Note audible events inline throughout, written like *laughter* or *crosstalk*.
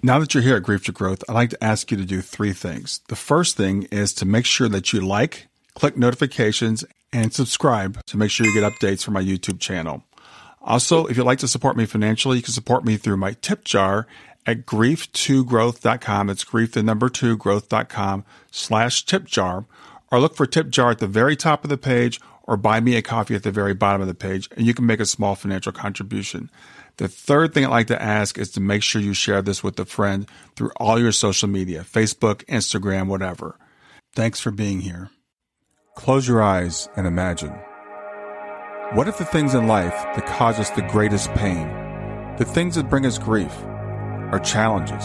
Now that you're here at Grief to Growth, I'd like to ask you to do three things. The first thing is to make sure that you like, click notifications, and subscribe to make sure you get updates from my YouTube channel. Also, if you'd like to support me financially, you can support me through my tip jar at grief2growth.com. It's grief the number two growth.com slash tip jar. Or look for tip jar at the very top of the page or buy me a coffee at the very bottom of the page, and you can make a small financial contribution. The third thing I'd like to ask is to make sure you share this with a friend through all your social media Facebook, Instagram, whatever. Thanks for being here. Close your eyes and imagine. What if the things in life that cause us the greatest pain, the things that bring us grief, are challenges?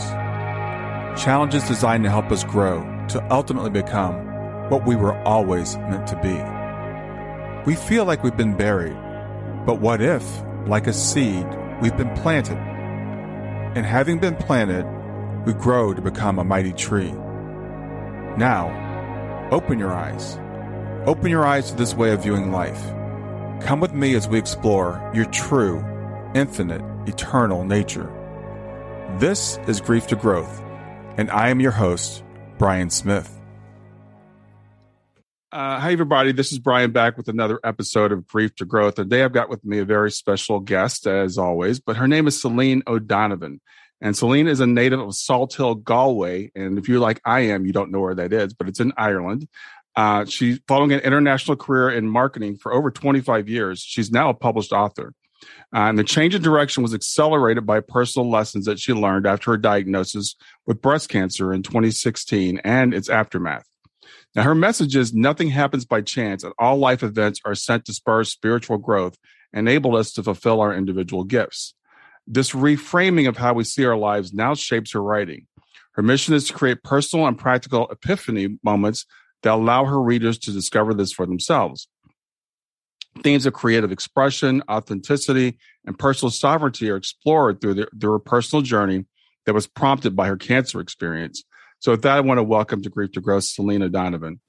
Challenges designed to help us grow, to ultimately become what we were always meant to be. We feel like we've been buried, but what if, like a seed, we've been planted. And having been planted, we grow to become a mighty tree. Now, open your eyes. Open your eyes to this way of viewing life. Come with me as we explore your true, infinite, eternal nature. This is Grief to Growth, and I am your host, Brian Smith. Uh, hi, everybody. This is Brian back with another episode of Grief to Growth. Today, I've got with me a very special guest, as always, but her name is Celine O'Donovan. And Celine is a native of Salthill, Galway. And if you're like I am, you don't know where that is, but it's in Ireland. Uh, she's following an international career in marketing for over 25 years. She's now a published author. Uh, and the change in direction was accelerated by personal lessons that she learned after her diagnosis with breast cancer in 2016 and its aftermath. Now, her message is nothing happens by chance, and all life events are sent to spur spiritual growth, enable us to fulfill our individual gifts. This reframing of how we see our lives now shapes her writing. Her mission is to create personal and practical epiphany moments that allow her readers to discover this for themselves. Themes of creative expression, authenticity, and personal sovereignty are explored through, the, through her personal journey that was prompted by her cancer experience. So with that, I want to welcome to Grief to Growth, Celine Donovan.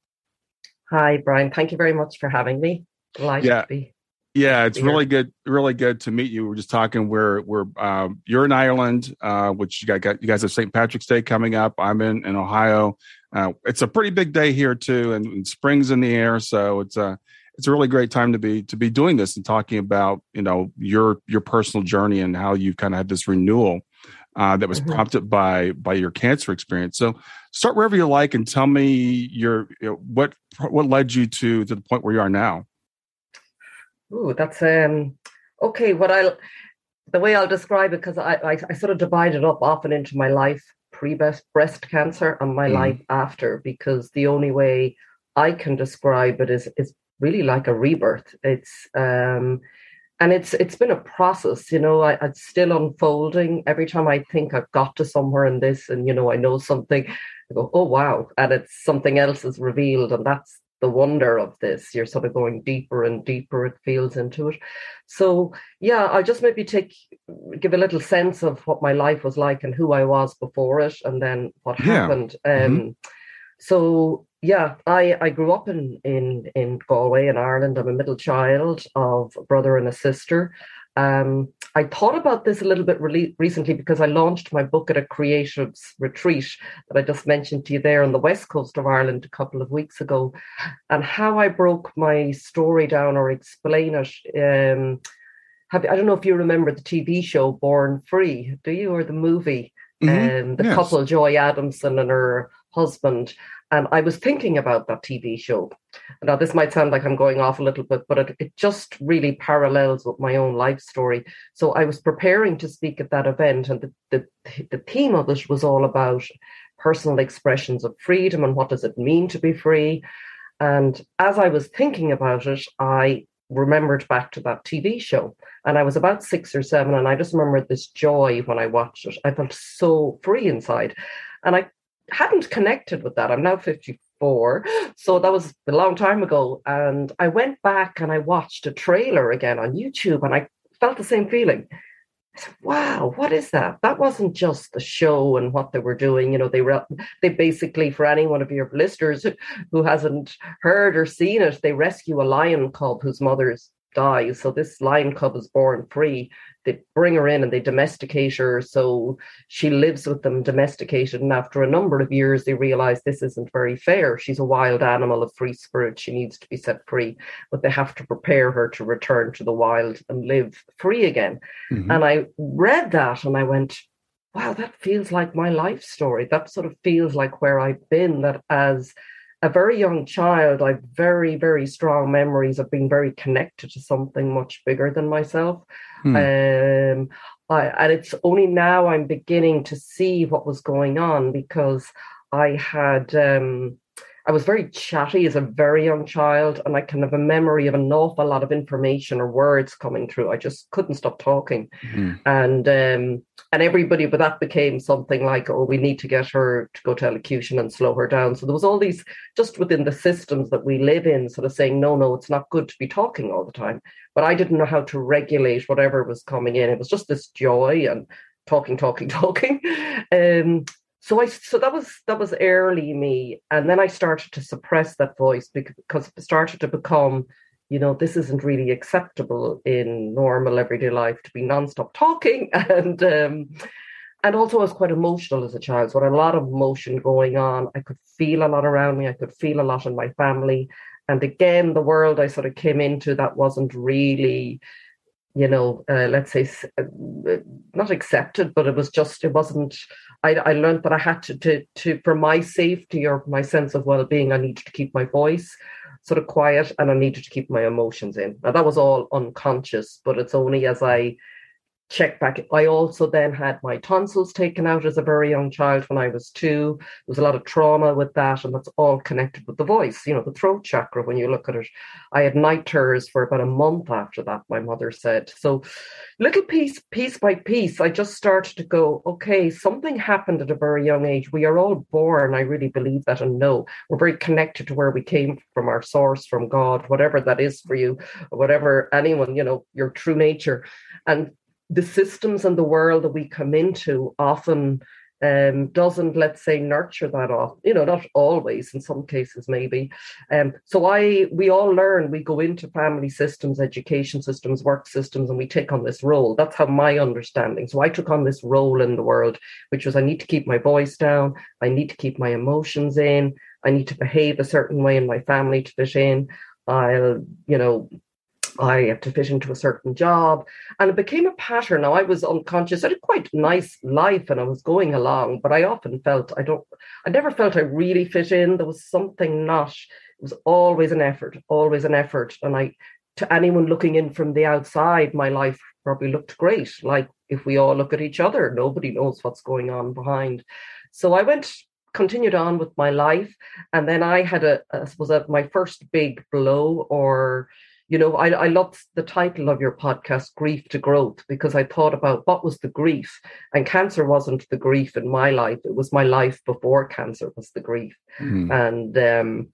Hi, Brian. Thank you very much for having me. Delighted yeah. to be. Yeah, it's really good, really good to meet you. We're just talking. We're we're um, you're in Ireland, uh, which you got, you guys have St. Patrick's Day coming up. I'm in in Ohio. Uh, it's a pretty big day here too, and, and, spring's in the air, so it's a it's a really great time to be to be doing this and talking about you know your your personal journey and how you've kind of had this renewal uh, that was mm-hmm. prompted by by your cancer experience. So start wherever you like and tell me your you know, what what led you to to the point where you are now. Ooh, that's um okay. What I the way I'll describe it because I, I, I sort of divided up often into my life pre breast cancer and my mm. life after because the only way I can describe it is is really like a rebirth. It's um and it's it's been a process you know I, it's still unfolding every time i think i've got to somewhere in this and you know i know something i go oh wow and it's something else is revealed and that's the wonder of this. You're sort of going deeper and deeper, it feels into it. So, yeah, I'll just maybe take, give a little sense of what my life was like and who I was before it, and then what yeah. happened. Mm-hmm. Um, mm-hmm. So, yeah, I, I grew up in, in, in Galway in Ireland. I'm a middle child of a brother and a sister. Um, I thought about this a little bit re- recently because I launched my book at a creatives retreat that I just mentioned to you there on the west coast of Ireland a couple of weeks ago, and how I broke my story down or explain it. Um, have, I don't know if you remember the TV show Born Free, do you, or the movie? Mm-hmm. Um, the yes. couple Joy Adamson and her husband. And I was thinking about that TV show. Now, this might sound like I'm going off a little bit, but it, it just really parallels with my own life story. So I was preparing to speak at that event, and the, the, the theme of it was all about personal expressions of freedom and what does it mean to be free. And as I was thinking about it, I remembered back to that TV show. And I was about six or seven, and I just remembered this joy when I watched it. I felt so free inside. And I hadn't connected with that. I'm now 54. So that was a long time ago. And I went back and I watched a trailer again on YouTube and I felt the same feeling. I said, wow, what is that? That wasn't just the show and what they were doing. You know, they were, they basically, for any one of your listeners who hasn't heard or seen it, they rescue a lion cub whose mother's dies. So this lion cub is born free they bring her in and they domesticate her. So she lives with them domesticated. And after a number of years, they realize this isn't very fair. She's a wild animal of free spirit. She needs to be set free, but they have to prepare her to return to the wild and live free again. Mm-hmm. And I read that and I went, wow, that feels like my life story. That sort of feels like where I've been, that as a very young child, I've very, very strong memories of being very connected to something much bigger than myself. Hmm. Um, I, and it's only now I'm beginning to see what was going on because I had um, I was very chatty as a very young child, and I can have a memory of an awful lot of information or words coming through. I just couldn't stop talking, mm. and um, and everybody, but that became something like, oh, we need to get her to go to elocution and slow her down. So there was all these just within the systems that we live in, sort of saying, no, no, it's not good to be talking all the time. But I didn't know how to regulate whatever was coming in. It was just this joy and talking, talking, *laughs* talking. Um, so I so that was that was early me, and then I started to suppress that voice because it started to become, you know, this isn't really acceptable in normal everyday life to be nonstop talking, *laughs* and um, and also I was quite emotional as a child, so I had a lot of emotion going on. I could feel a lot around me. I could feel a lot in my family, and again, the world I sort of came into that wasn't really you know, uh, let's say, uh, not accepted, but it was just, it wasn't I, I learned that I had to, to, to, for my safety or my sense of well being, I needed to keep my voice sort of quiet and I needed to keep my emotions in. Now, that was all unconscious, but it's only as I check back. I also then had my tonsils taken out as a very young child when I was two. There was a lot of trauma with that, and that's all connected with the voice, you know, the throat chakra when you look at it. I had night terrors for about a month after that, my mother said. So little piece, piece by piece, I just started to go, okay, something happened at a very young age. We are all born, I really believe that and know. We're very connected to where we came from, our source, from God, whatever that is for you, whatever anyone, you know, your true nature. And the systems and the world that we come into often um, doesn't, let's say, nurture that off. You know, not always. In some cases, maybe. Um, so I, we all learn. We go into family systems, education systems, work systems, and we take on this role. That's how my understanding. So I took on this role in the world, which was I need to keep my voice down. I need to keep my emotions in. I need to behave a certain way in my family to fit in. I'll, you know, I have to fit into a certain job. And it became a pattern. Now I was unconscious. I had a quite nice life and I was going along, but I often felt I don't I never felt I really fit in. There was something not, it was always an effort, always an effort. And I to anyone looking in from the outside, my life probably looked great. Like if we all look at each other, nobody knows what's going on behind. So I went continued on with my life and then i had a i suppose my first big blow or you know, I, I loved the title of your podcast, Grief to Growth, because I thought about what was the grief. And cancer wasn't the grief in my life. It was my life before cancer was the grief. Mm. And um,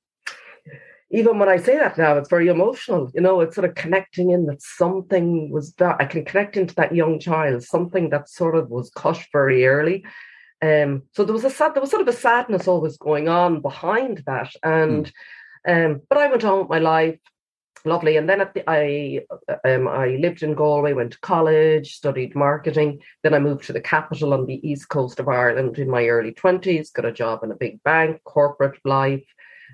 even when I say that now, it's very emotional. You know, it's sort of connecting in that something was that I can connect into that young child, something that sort of was cut very early. Um, so there was a sad, there was sort of a sadness always going on behind that. And mm. um, but I went on with my life, lovely. And then at the, I um, I lived in Galway, went to college, studied marketing. Then I moved to the capital on the east coast of Ireland in my early twenties. Got a job in a big bank, corporate life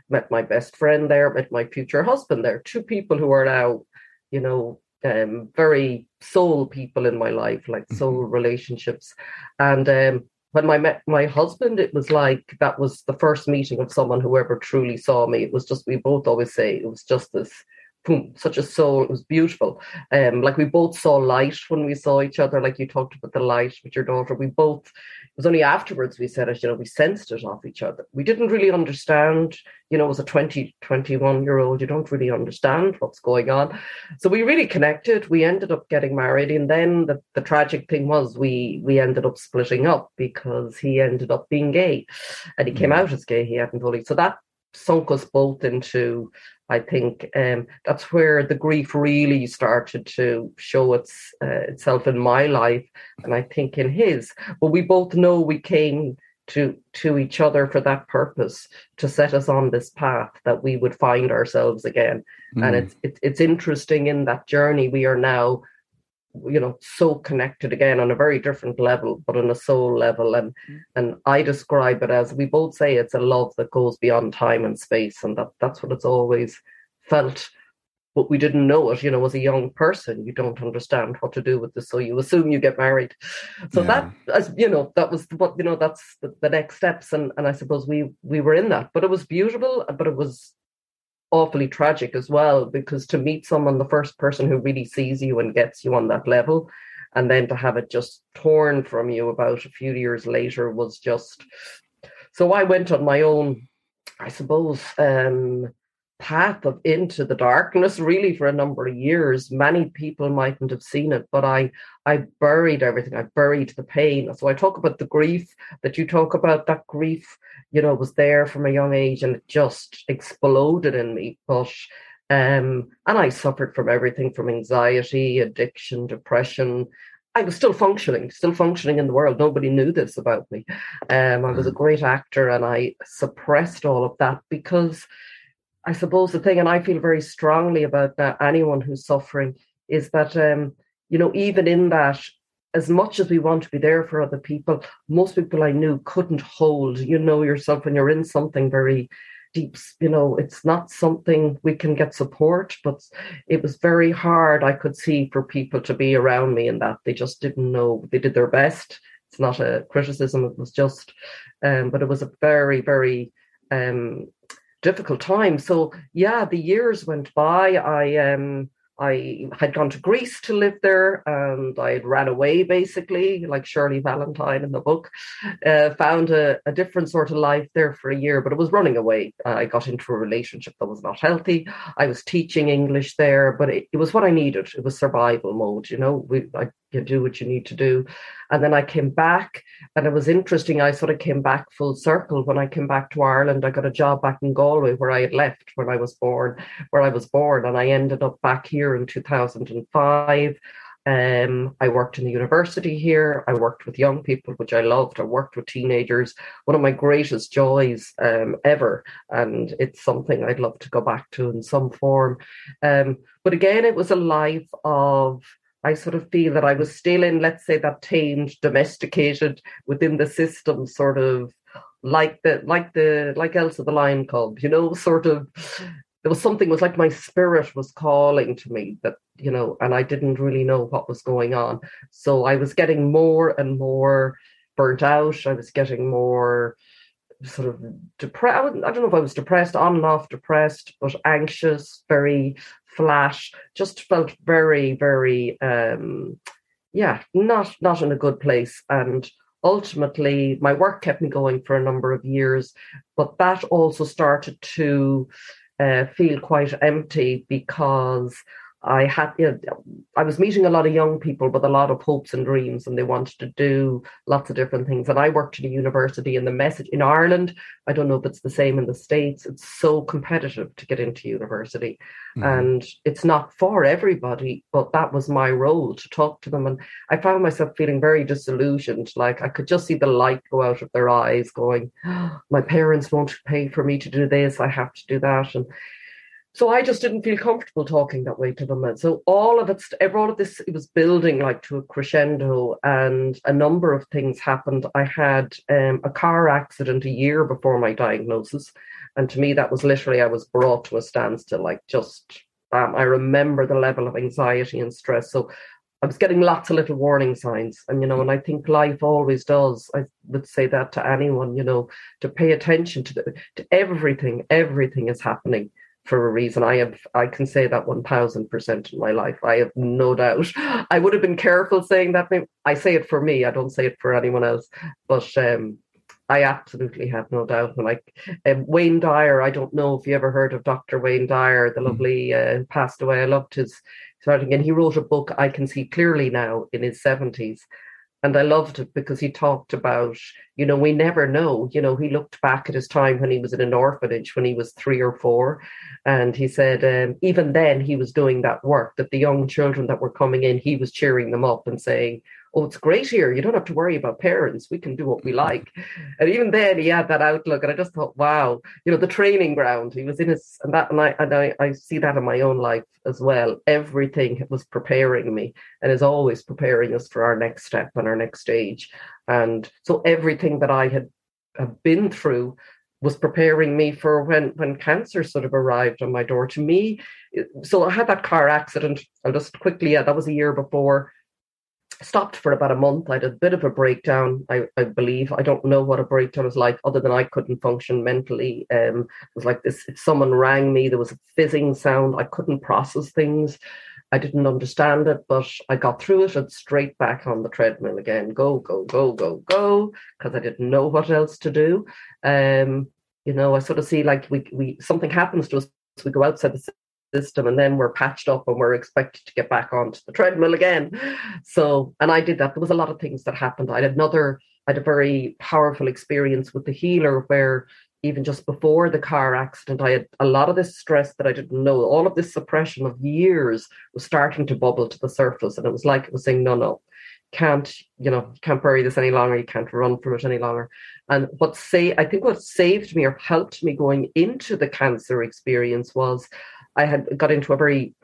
met my best friend there, met my future husband there. Two people who are now, you know, um, very soul people in my life, like mm-hmm. soul relationships. And um, when I met my husband, it was like that was the first meeting of someone who ever truly saw me. It was just, we both always say it was just this boom, such a soul. It was beautiful. Um, like we both saw light when we saw each other. Like you talked about the light with your daughter. We both. It was only afterwards we said it. You know, we sensed it off each other. We didn't really understand. You know, as a 20, 21 year old, you don't really understand what's going on. So we really connected. We ended up getting married, and then the, the tragic thing was we we ended up splitting up because he ended up being gay, and he came mm. out as gay. He hadn't fully. So that sunk us both into I think um, that's where the grief really started to show its uh, itself in my life, and I think in his. But we both know we came to to each other for that purpose to set us on this path that we would find ourselves again. Mm. And it's, it's it's interesting in that journey we are now you know so connected again on a very different level but on a soul level and mm. and i describe it as we both say it's a love that goes beyond time and space and that that's what it's always felt but we didn't know it you know as a young person you don't understand what to do with this so you assume you get married so yeah. that as you know that was what you know that's the, the next steps and and i suppose we we were in that but it was beautiful but it was awfully tragic as well because to meet someone the first person who really sees you and gets you on that level and then to have it just torn from you about a few years later was just so i went on my own i suppose um path of into the darkness really for a number of years many people mightn't have seen it but i i buried everything i buried the pain so i talk about the grief that you talk about that grief you know was there from a young age and it just exploded in me but um and i suffered from everything from anxiety addiction depression I was still functioning, still functioning in the world. Nobody knew this about me. Um, I was a mm. great actor and I suppressed all of that because I suppose the thing, and I feel very strongly about that, anyone who's suffering, is that, um, you know, even in that, as much as we want to be there for other people, most people I knew couldn't hold, you know, yourself when you're in something very deep, you know, it's not something we can get support, but it was very hard, I could see, for people to be around me in that. They just didn't know, they did their best. It's not a criticism, it was just, um, but it was a very, very, um, difficult time. So yeah, the years went by. I um I had gone to Greece to live there and I had ran away basically, like Shirley Valentine in the book. Uh, found a, a, different sort of life there for a year, but it was running away. I got into a relationship that was not healthy. I was teaching English there, but it, it was what I needed. It was survival mode, you know. We, I you do what you need to do. And then I came back, and it was interesting. I sort of came back full circle when I came back to Ireland. I got a job back in Galway where I had left when I was born, where I was born, and I ended up back here in 2005. Um, I worked in the university here. I worked with young people, which I loved. I worked with teenagers. One of my greatest joys um, ever, and it's something I'd love to go back to in some form. Um, but again, it was a life of I sort of feel that I was still in, let's say, that tamed, domesticated within the system, sort of like the like the like Elsa the Lion Cub, you know, sort of there was something was like my spirit was calling to me that, you know, and I didn't really know what was going on. So I was getting more and more burnt out. I was getting more sort of depressed. I don't know if I was depressed, on and off depressed, but anxious, very flat, just felt very, very, um, yeah, not not in a good place. And ultimately, my work kept me going for a number of years, but that also started to uh, feel quite empty because I had, you know, I was meeting a lot of young people with a lot of hopes and dreams, and they wanted to do lots of different things. And I worked at a university, and the message in Ireland, I don't know if it's the same in the States, it's so competitive to get into university. Mm-hmm. And it's not for everybody, but that was my role to talk to them. And I found myself feeling very disillusioned. Like I could just see the light go out of their eyes, going, oh, *gasps* My parents won't pay for me to do this, I have to do that. And so I just didn't feel comfortable talking that way to them. And so all of it, all of this, it was building like to a crescendo, and a number of things happened. I had um, a car accident a year before my diagnosis, and to me that was literally I was brought to a standstill. Like just, um, I remember the level of anxiety and stress. So I was getting lots of little warning signs, and you know, and I think life always does. I would say that to anyone, you know, to pay attention to the, to everything. Everything is happening for a reason. I have I can say that one thousand percent in my life. I have no doubt. *gasps* I would have been careful saying that. I say it for me. I don't say it for anyone else. But um, I absolutely have no doubt. And like um, Wayne Dyer, I don't know if you ever heard of Dr. Wayne Dyer, the mm-hmm. lovely uh, passed away. I loved his starting, and he wrote a book I can see clearly now in his seventies, and I loved it because he talked about, you know, we never know. You know, he looked back at his time when he was in an orphanage when he was three or four. And he said, um, even then, he was doing that work that the young children that were coming in, he was cheering them up and saying, oh, it's great here. You don't have to worry about parents. We can do what we *laughs* like. And even then, he had that outlook, and I just thought, wow, you know, the training ground. He was in his, and that, and I, and I, I see that in my own life as well. Everything was preparing me, and is always preparing us for our next step and our next stage. And so everything that I had, had been through was preparing me for when when cancer sort of arrived on my door to me so i had that car accident i'll just quickly yeah that was a year before stopped for about a month. I had a bit of a breakdown, I, I believe. I don't know what a breakdown was like, other than I couldn't function mentally. Um, it was like this if someone rang me, there was a fizzing sound. I couldn't process things. I didn't understand it, but I got through it and straight back on the treadmill again. Go, go, go, go, go, because I didn't know what else to do. Um, you know, I sort of see like we we something happens to us, we go outside the system and then we're patched up and we're expected to get back onto the treadmill again. So and i did that. There was a lot of things that happened. I had another i had a very powerful experience with the healer where even just before the car accident i had a lot of this stress that i didn't know. All of this suppression of years was starting to bubble to the surface and it was like it was saying no no can't you know can't bury this any longer. You can't run from it any longer. And what say i think what saved me or helped me going into the cancer experience was I had got into a very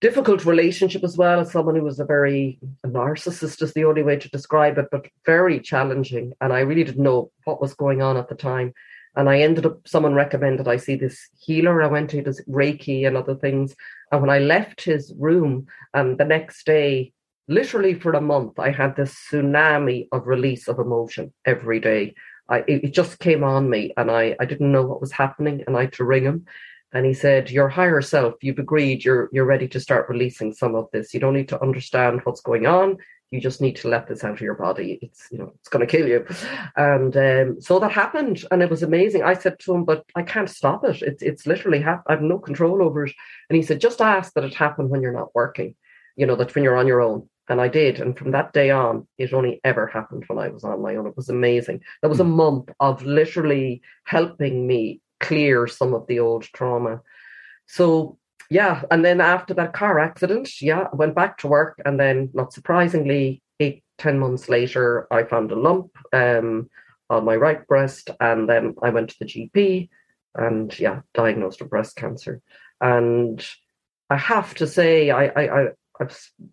difficult relationship as well as someone who was a very a narcissist is the only way to describe it, but very challenging. And I really didn't know what was going on at the time. And I ended up, someone recommended I see this healer. I went to this Reiki and other things. And when I left his room, and um, the next day, literally for a month, I had this tsunami of release of emotion every day. I, it just came on me and I, I didn't know what was happening and I had to ring him and he said your higher self you've agreed you're you're ready to start releasing some of this you don't need to understand what's going on you just need to let this out of your body it's you know it's going to kill you and um, so that happened and it was amazing i said to him but i can't stop it it's it's literally i have no control over it and he said just ask that it happen when you're not working you know that when you're on your own and I did. And from that day on, it only ever happened when I was on my own. It was amazing. That was a hmm. month of literally helping me clear some of the old trauma. So yeah, and then after that car accident, yeah, I went back to work, and then not surprisingly, eight ten months later, I found a lump um, on my right breast, and then I went to the GP, and yeah, diagnosed with breast cancer. And I have to say, I, I, I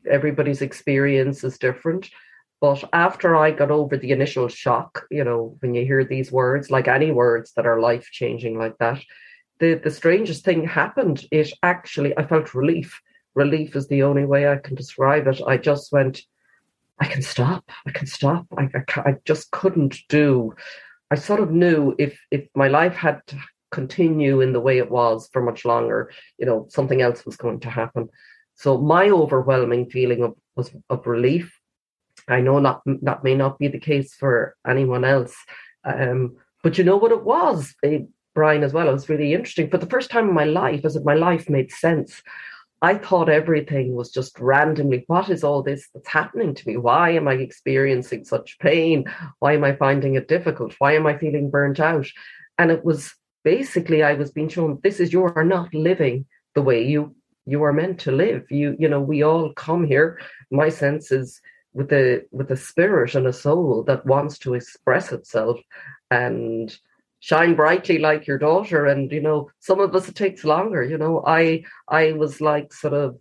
everybody's experience is different. But after I got over the initial shock, you know, when you hear these words, like any words that are life changing like that, the, the strangest thing happened. It actually, I felt relief. Relief is the only way I can describe it. I just went, I can stop. I can stop. I, I, I just couldn't do. I sort of knew if if my life had to continue in the way it was for much longer, you know, something else was going to happen. So my overwhelming feeling of was of relief I know not that may not be the case for anyone else. Um, but you know what it was, eh, Brian, as well. It was really interesting. For the first time in my life, as if my life made sense, I thought everything was just randomly, what is all this that's happening to me? Why am I experiencing such pain? Why am I finding it difficult? Why am I feeling burnt out? And it was basically I was being shown this is you are not living the way you you are meant to live. You you know, we all come here. My sense is with a with a spirit and a soul that wants to express itself and shine brightly like your daughter. And you know some of us it takes longer you know. I i was like sort of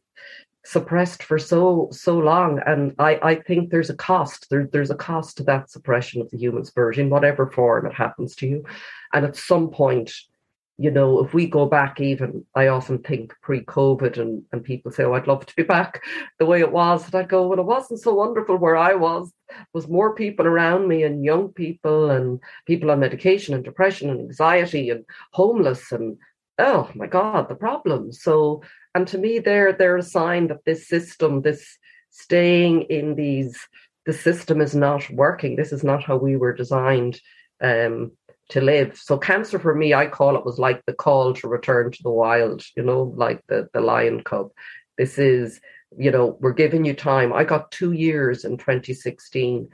suppressed for so so long. And i i think there's a cost there, there's a cost to that suppression of the human spirit in whatever form it happens to you. And at some point you know, if we go back even, I often think pre-COVID and, and people say, oh, I'd love to be back the way it was. And I go, well, it wasn't so wonderful where I was. There was more people around me and young people and people on medication and depression and anxiety and homeless and oh my God, the problems. So and to me they're they're a sign that this system, this staying in these the system is not working. This is not how we were designed. Um, to live. So cancer for me, I call it was like the call to return to the wild, you know, like the, the lion cub. This is, you know, we're giving you time. I got two years in 2016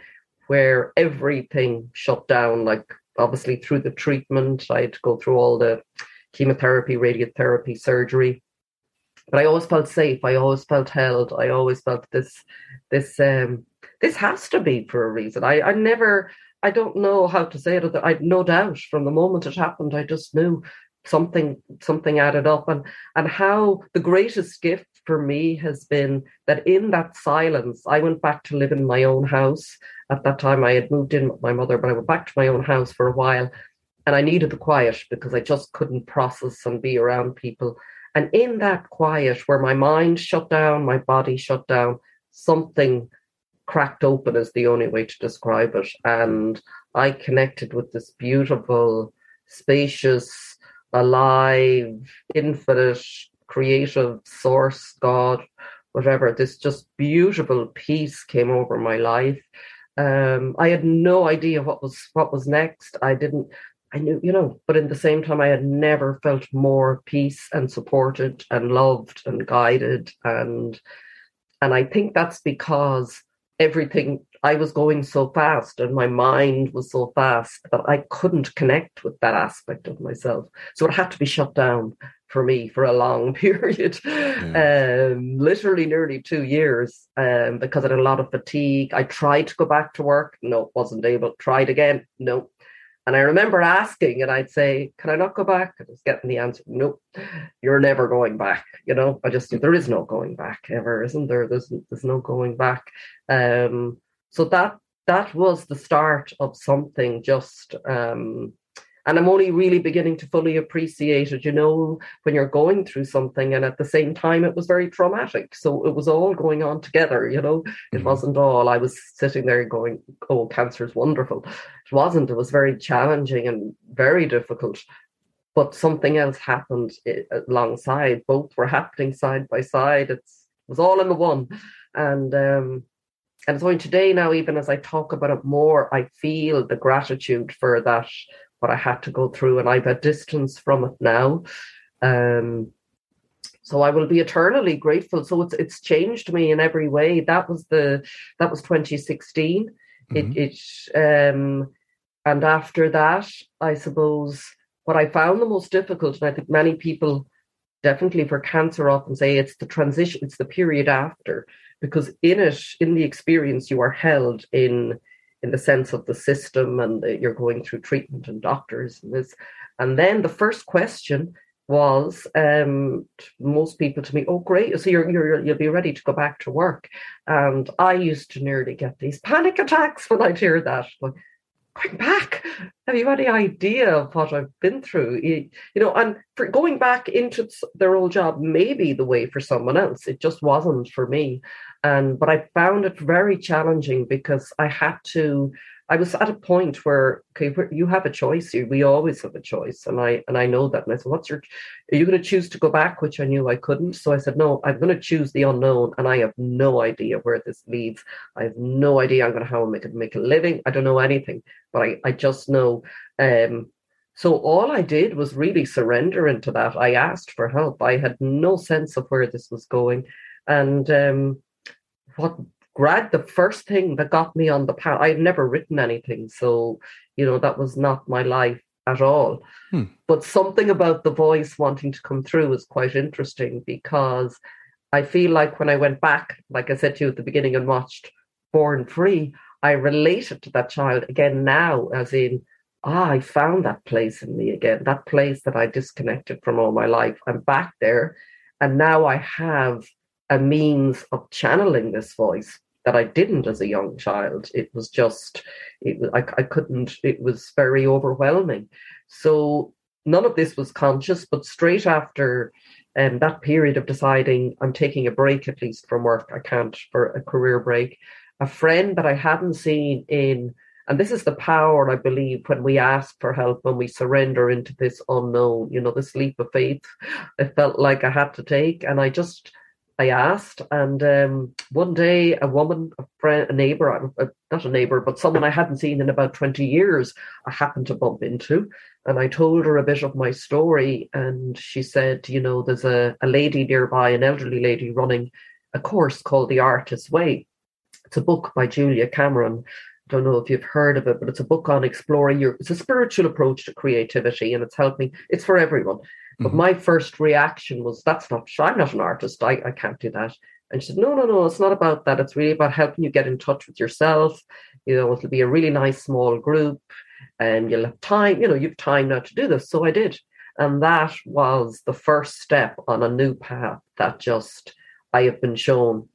where everything shut down, like obviously through the treatment. I had to go through all the chemotherapy, radiotherapy, surgery. But I always felt safe. I always felt held. I always felt this this um this has to be for a reason. I, I never I don't know how to say it. I no doubt from the moment it happened. I just knew something something added up, and and how the greatest gift for me has been that in that silence, I went back to live in my own house. At that time, I had moved in with my mother, but I went back to my own house for a while, and I needed the quiet because I just couldn't process and be around people. And in that quiet, where my mind shut down, my body shut down, something cracked open is the only way to describe it. And I connected with this beautiful, spacious, alive, infinite, creative source, God, whatever. This just beautiful peace came over my life. Um, I had no idea what was what was next. I didn't. I knew, you know, but in the same time, I had never felt more peace and supported and loved and guided and and I think that's because everything I was going so fast and my mind was so fast that I couldn't connect with that aspect of myself. So it had to be shut down for me for a long *laughs* period, yeah. um, literally nearly two years, um, because I had a lot of fatigue. I tried to go back to work, no, wasn't able. Tried again, no, and I remember asking, and I'd say, Can I not go back? I was getting the answer, Nope, you're never going back. You know, I just, there is no going back ever, isn't there? There's, there's no going back. Um, so that, that was the start of something just, um, and I'm only really beginning to fully appreciate it, you know, when you're going through something. And at the same time, it was very traumatic. So it was all going on together, you know, it mm-hmm. wasn't all I was sitting there going, oh, cancer is wonderful. It wasn't. It was very challenging and very difficult. But something else happened eh, alongside. Both were happening side by side. It's, it was all in the one. And, um, and so today now, even as I talk about it more, I feel the gratitude for that what I had to go through, and I've a distance from it now. Um, so I will be eternally grateful. So it's it's changed me in every way. That was the that was 2016. Mm-hmm. It it um, and after that, I suppose what I found the most difficult, and I think many people definitely for cancer often say it's the transition, it's the period after, because in it, in the experience, you are held in in the sense of the system and you're going through treatment and doctors and this. And then the first question was um, most people to me, oh great, so you're, you're you'll be ready to go back to work. And I used to nearly get these panic attacks when I'd hear that. Like, going back, have you any idea of what I've been through? You, you know, and for going back into their old job may be the way for someone else. It just wasn't for me. And but I found it very challenging because I had to. I was at a point where okay, you have a choice. We always have a choice, and I and I know that. And I said, "What's your? Are you going to choose to go back?" Which I knew I couldn't. So I said, "No, I'm going to choose the unknown, and I have no idea where this leads. I have no idea I'm going to how I make make a living. I don't know anything, but I I just know." Um, So all I did was really surrender into that. I asked for help. I had no sense of where this was going. And um, what grad the first thing that got me on the path, I had never written anything. So, you know, that was not my life at all. Hmm. But something about the voice wanting to come through was quite interesting because I feel like when I went back, like I said to you at the beginning and watched Born Free, I related to that child again now, as in, ah, I found that place in me again, that place that I disconnected from all my life. I'm back there. And now I have a means of channeling this voice that I didn't as a young child. It was just, it was, I, I couldn't, it was very overwhelming. So none of this was conscious, but straight after um, that period of deciding I'm taking a break at least from work, I can't for a career break, a friend that I hadn't seen in, and this is the power, I believe, when we ask for help, when we surrender into this unknown, you know, this leap of faith, I felt like I had to take. And I just, I asked, and um, one day a woman, a friend, a neighbor, not a neighbor, but someone I hadn't seen in about 20 years, I happened to bump into. And I told her a bit of my story. And she said, you know, there's a, a lady nearby, an elderly lady running a course called The Artist's Way. It's a book by Julia Cameron. I don't know if you've heard of it, but it's a book on exploring your, it's a spiritual approach to creativity and it's helping, it's for everyone. But mm-hmm. my first reaction was, that's not, I'm not an artist. I, I can't do that. And she said, no, no, no, it's not about that. It's really about helping you get in touch with yourself. You know, it'll be a really nice small group and you'll have time, you know, you've time now to do this. So I did. And that was the first step on a new path that just I have been shown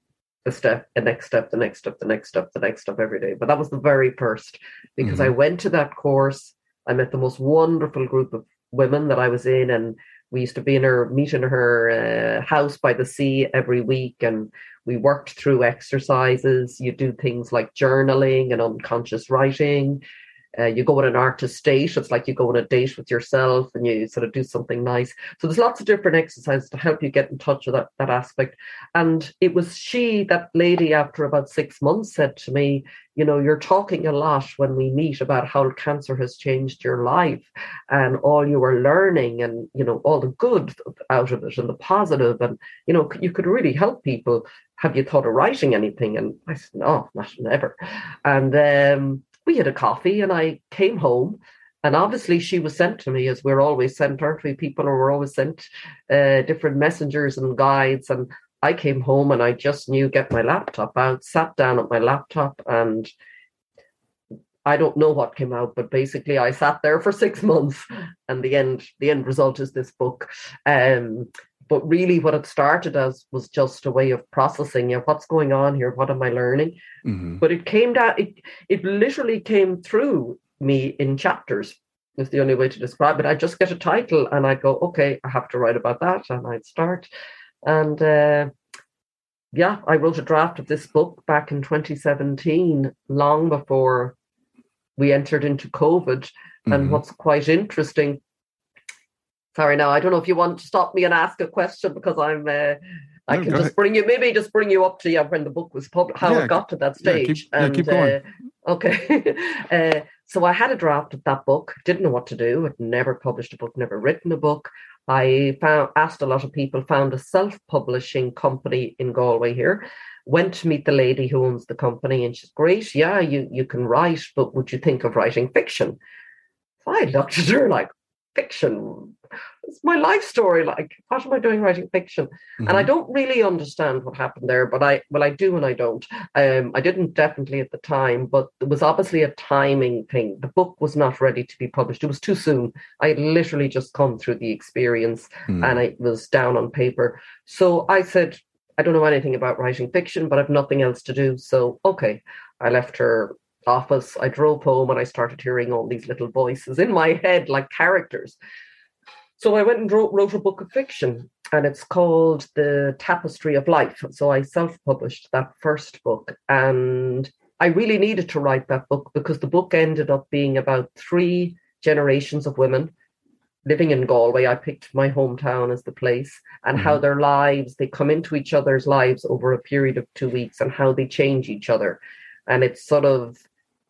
the step, the next step, the next step, the next step, the next step every day. But that was the very first because mm-hmm. I went to that course. I met the most wonderful group of women that I was in, and we used to be in her meet in her uh, house by the sea every week, and we worked through exercises. You do things like journaling and unconscious writing. Uh, you go on an artist date. It's like you go on a date with yourself and you sort of do something nice. So there's lots of different exercises to help you get in touch with that, that aspect. And it was she, that lady, after about six months, said to me, You know, you're talking a lot when we meet about how cancer has changed your life and all you were learning and, you know, all the good out of it and the positive. And, you know, you could really help people. Have you thought of writing anything? And I said, No, not never. And, um, we had a coffee and I came home. And obviously, she was sent to me as we're always sent, aren't we? People are always sent uh, different messengers and guides. And I came home and I just knew get my laptop out, sat down at my laptop, and I don't know what came out, but basically I sat there for six *laughs* months, and the end the end result is this book. Um, but really, what it started as was just a way of processing. You know, what's going on here? What am I learning? Mm-hmm. But it came down. It it literally came through me in chapters. Is the only way to describe it. I just get a title and I go, okay, I have to write about that, and I'd start. And uh, yeah, I wrote a draft of this book back in 2017, long before we entered into COVID. Mm-hmm. And what's quite interesting sorry now i don't know if you want to stop me and ask a question because i'm uh, I no, can just ahead. bring you, maybe just bring you up to yeah, when the book was published, how yeah, it got to that stage. Yeah, keep, and, going. Uh, okay. *laughs* uh, so I had a draft of that book, didn't know what to do. I'd never published a book, never written a book. I found asked a lot of people, found a self-publishing company in Galway here, went to meet the lady who owns the company, and she's great. Yeah, you you can write, but would you think of writing fiction? So I looked at her like, fiction. It's my life story. Like, what am I doing writing fiction? Mm-hmm. And I mm-hmm. don't really understand what happened there, but I, well, I do and I don't. Um, I didn't definitely at the time, but it was obviously a timing thing. The book was not ready to be published. It was too soon. I had literally just come through the experience mm. and it was down on paper. So I said, I don't know anything about writing fiction, but I've nothing else to do. So, okay. I left her office, I drove home and I started hearing all these little voices in my head like characters. So I went and wrote, wrote a book of fiction and it's called The Tapestry of Life. So I self published that first book and I really needed to write that book because the book ended up being about three generations of women living in Galway. I picked my hometown as the place and mm-hmm. how their lives, they come into each other's lives over a period of two weeks and how they change each other. And it's sort of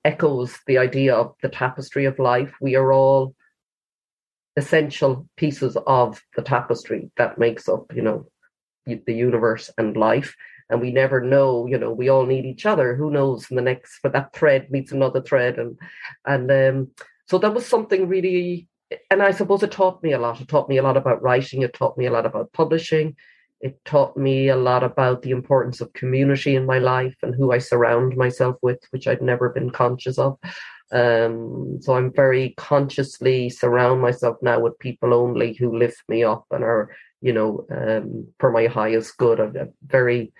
echoes the idea of the tapestry of life. We are all essential pieces of the tapestry that makes up, you know, the universe and life. And we never know, you know, we all need each other. Who knows? In the next, for that thread meets another thread, and and um, so that was something really. And I suppose it taught me a lot. It taught me a lot about writing. It taught me a lot about publishing. It taught me a lot about the importance of community in my life and who I surround myself with, which I'd never been conscious of. Um, so I'm very consciously surround myself now with people only who lift me up and are, you know, um, for my highest good. a very,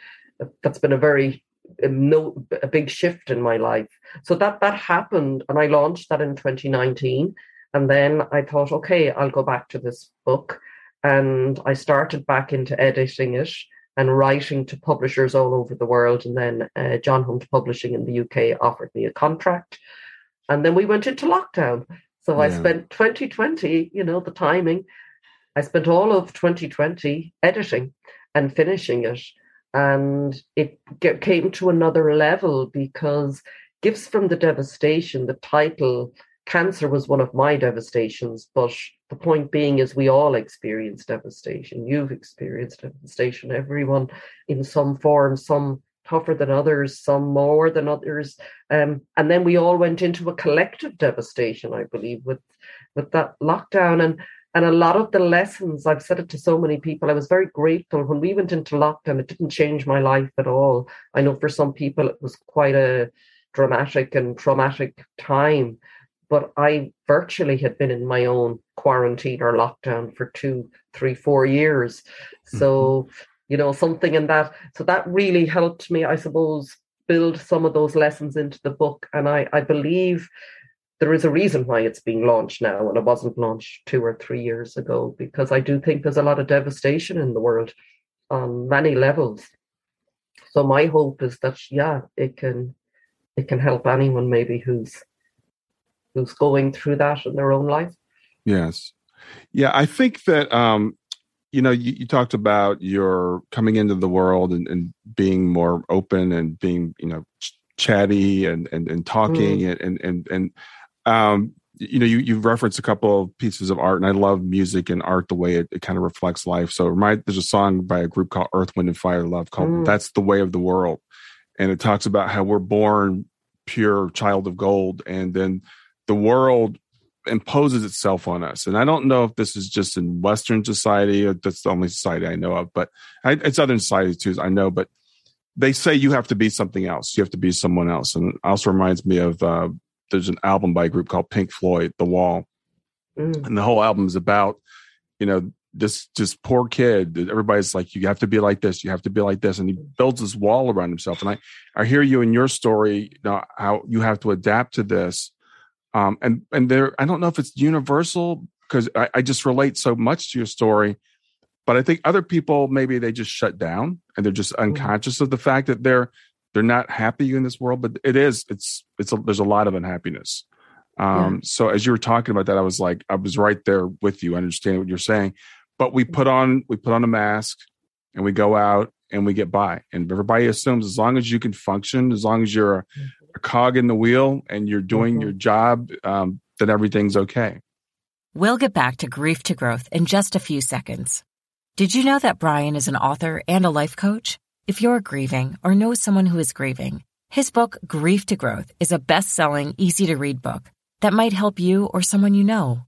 that's been a very a no a big shift in my life. So that that happened, and I launched that in 2019. And then I thought, okay, I'll go back to this book, and I started back into editing it and writing to publishers all over the world. And then uh, John Hunt Publishing in the UK offered me a contract and then we went into lockdown. So yeah. I spent 2020, you know, the timing. I spent all of 2020 editing and finishing it. And it get, came to another level because Gifts from the Devastation, the title, cancer was one of my devastations. But the point being is we all experience devastation. You've experienced devastation, everyone in some form, some tougher than others, some more than others. Um, and then we all went into a collective devastation, I believe, with with that lockdown. And and a lot of the lessons, I've said it to so many people, I was very grateful when we went into lockdown. It didn't change my life at all. I know for some people it was quite a dramatic and traumatic time, but I virtually had been in my own quarantine or lockdown for two, three, four years. So mm-hmm you know, something in that. So that really helped me, I suppose, build some of those lessons into the book. And I, I believe there is a reason why it's being launched now and it wasn't launched two or three years ago, because I do think there's a lot of devastation in the world on many levels. So my hope is that yeah, it can it can help anyone maybe who's who's going through that in their own life. Yes. Yeah, I think that um you know, you, you, talked about your coming into the world and, and, being more open and being, you know, ch- chatty and and, and talking mm. and and and um, you know, you you've referenced a couple of pieces of art, and I love music and art the way it, it kind of reflects life. So, there's a song by a group called Earth, Wind, and Fire Love called mm. "That's the Way of the World," and it talks about how we're born pure child of gold, and then the world imposes itself on us. And I don't know if this is just in Western society, that's the only society I know of, but I, it's other societies too, I know, but they say you have to be something else. You have to be someone else. And it also reminds me of, uh, there's an album by a group called Pink Floyd, The Wall. Mm. And the whole album is about, you know, this just poor kid. Everybody's like, you have to be like this. You have to be like this. And he builds this wall around himself. And I, I hear you in your story, you know, how you have to adapt to this um, and and there i don't know if it's universal because I, I, just relate so much to your story but i think other people maybe they just shut down and they're just mm-hmm. unconscious of the fact that they're they're not happy in this world but it is it's it's a, there's a lot of unhappiness um, yeah. so as you were talking about that i was like i was right there with you i understand what you're saying but we put on we put on a mask and we go out and we get by and everybody assumes as long as you can function as long as you're mm-hmm a cog in the wheel and you're doing mm-hmm. your job, um, then everything's okay. We'll get back to grief to growth in just a few seconds. Did you know that Brian is an author and a life coach? If you're grieving or know someone who is grieving, his book, Grief to Growth, is a best selling, easy to read book that might help you or someone you know.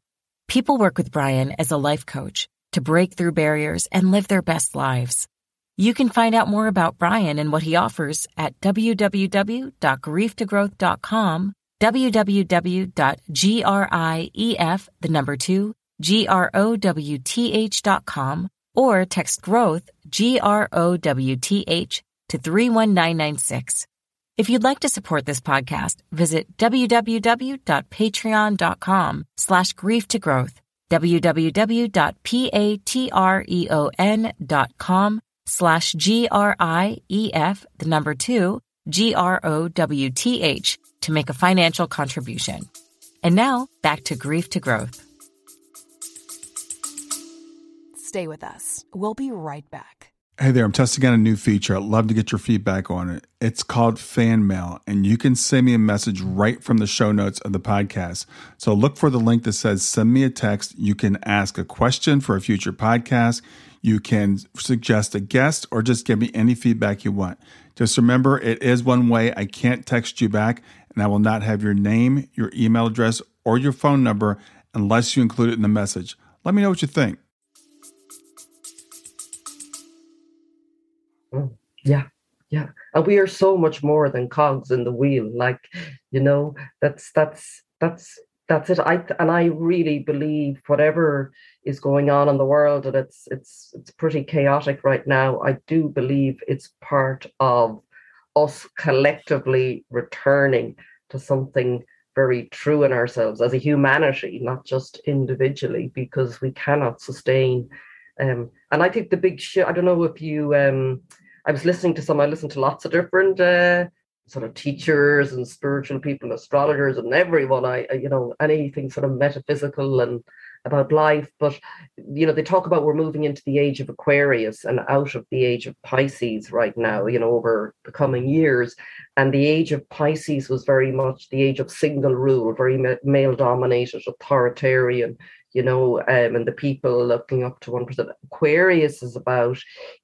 People work with Brian as a life coach to break through barriers and live their best lives. You can find out more about Brian and what he offers at www.grieftogrowth.com, www.grief, the number two, G-R-O-W-T-H.com, or text growth, G-R-O-W-T-H, to 31996. If you'd like to support this podcast, visit www.patreon.com slash grief to growth, www.patreon.com slash G-R-I-E-F, the number two, G-R-O-W-T-H to make a financial contribution. And now back to Grief to Growth. Stay with us. We'll be right back. Hey there, I'm testing out a new feature. I'd love to get your feedback on it. It's called Fan Mail, and you can send me a message right from the show notes of the podcast. So look for the link that says send me a text. You can ask a question for a future podcast. You can suggest a guest or just give me any feedback you want. Just remember, it is one way. I can't text you back, and I will not have your name, your email address, or your phone number unless you include it in the message. Let me know what you think. Mm, yeah, yeah. And we are so much more than cogs in the wheel. Like, you know, that's that's that's that's it. I and I really believe whatever is going on in the world, and it's it's it's pretty chaotic right now. I do believe it's part of us collectively returning to something very true in ourselves as a humanity, not just individually, because we cannot sustain um, and I think the big shift, I don't know if you, um, I was listening to some, I listened to lots of different uh, sort of teachers and spiritual people, astrologers, and everyone. I, you know, anything sort of metaphysical and about life. But, you know, they talk about we're moving into the age of Aquarius and out of the age of Pisces right now, you know, over the coming years. And the age of Pisces was very much the age of single rule, very male dominated, authoritarian you know, um, and the people looking up to one person. Aquarius is about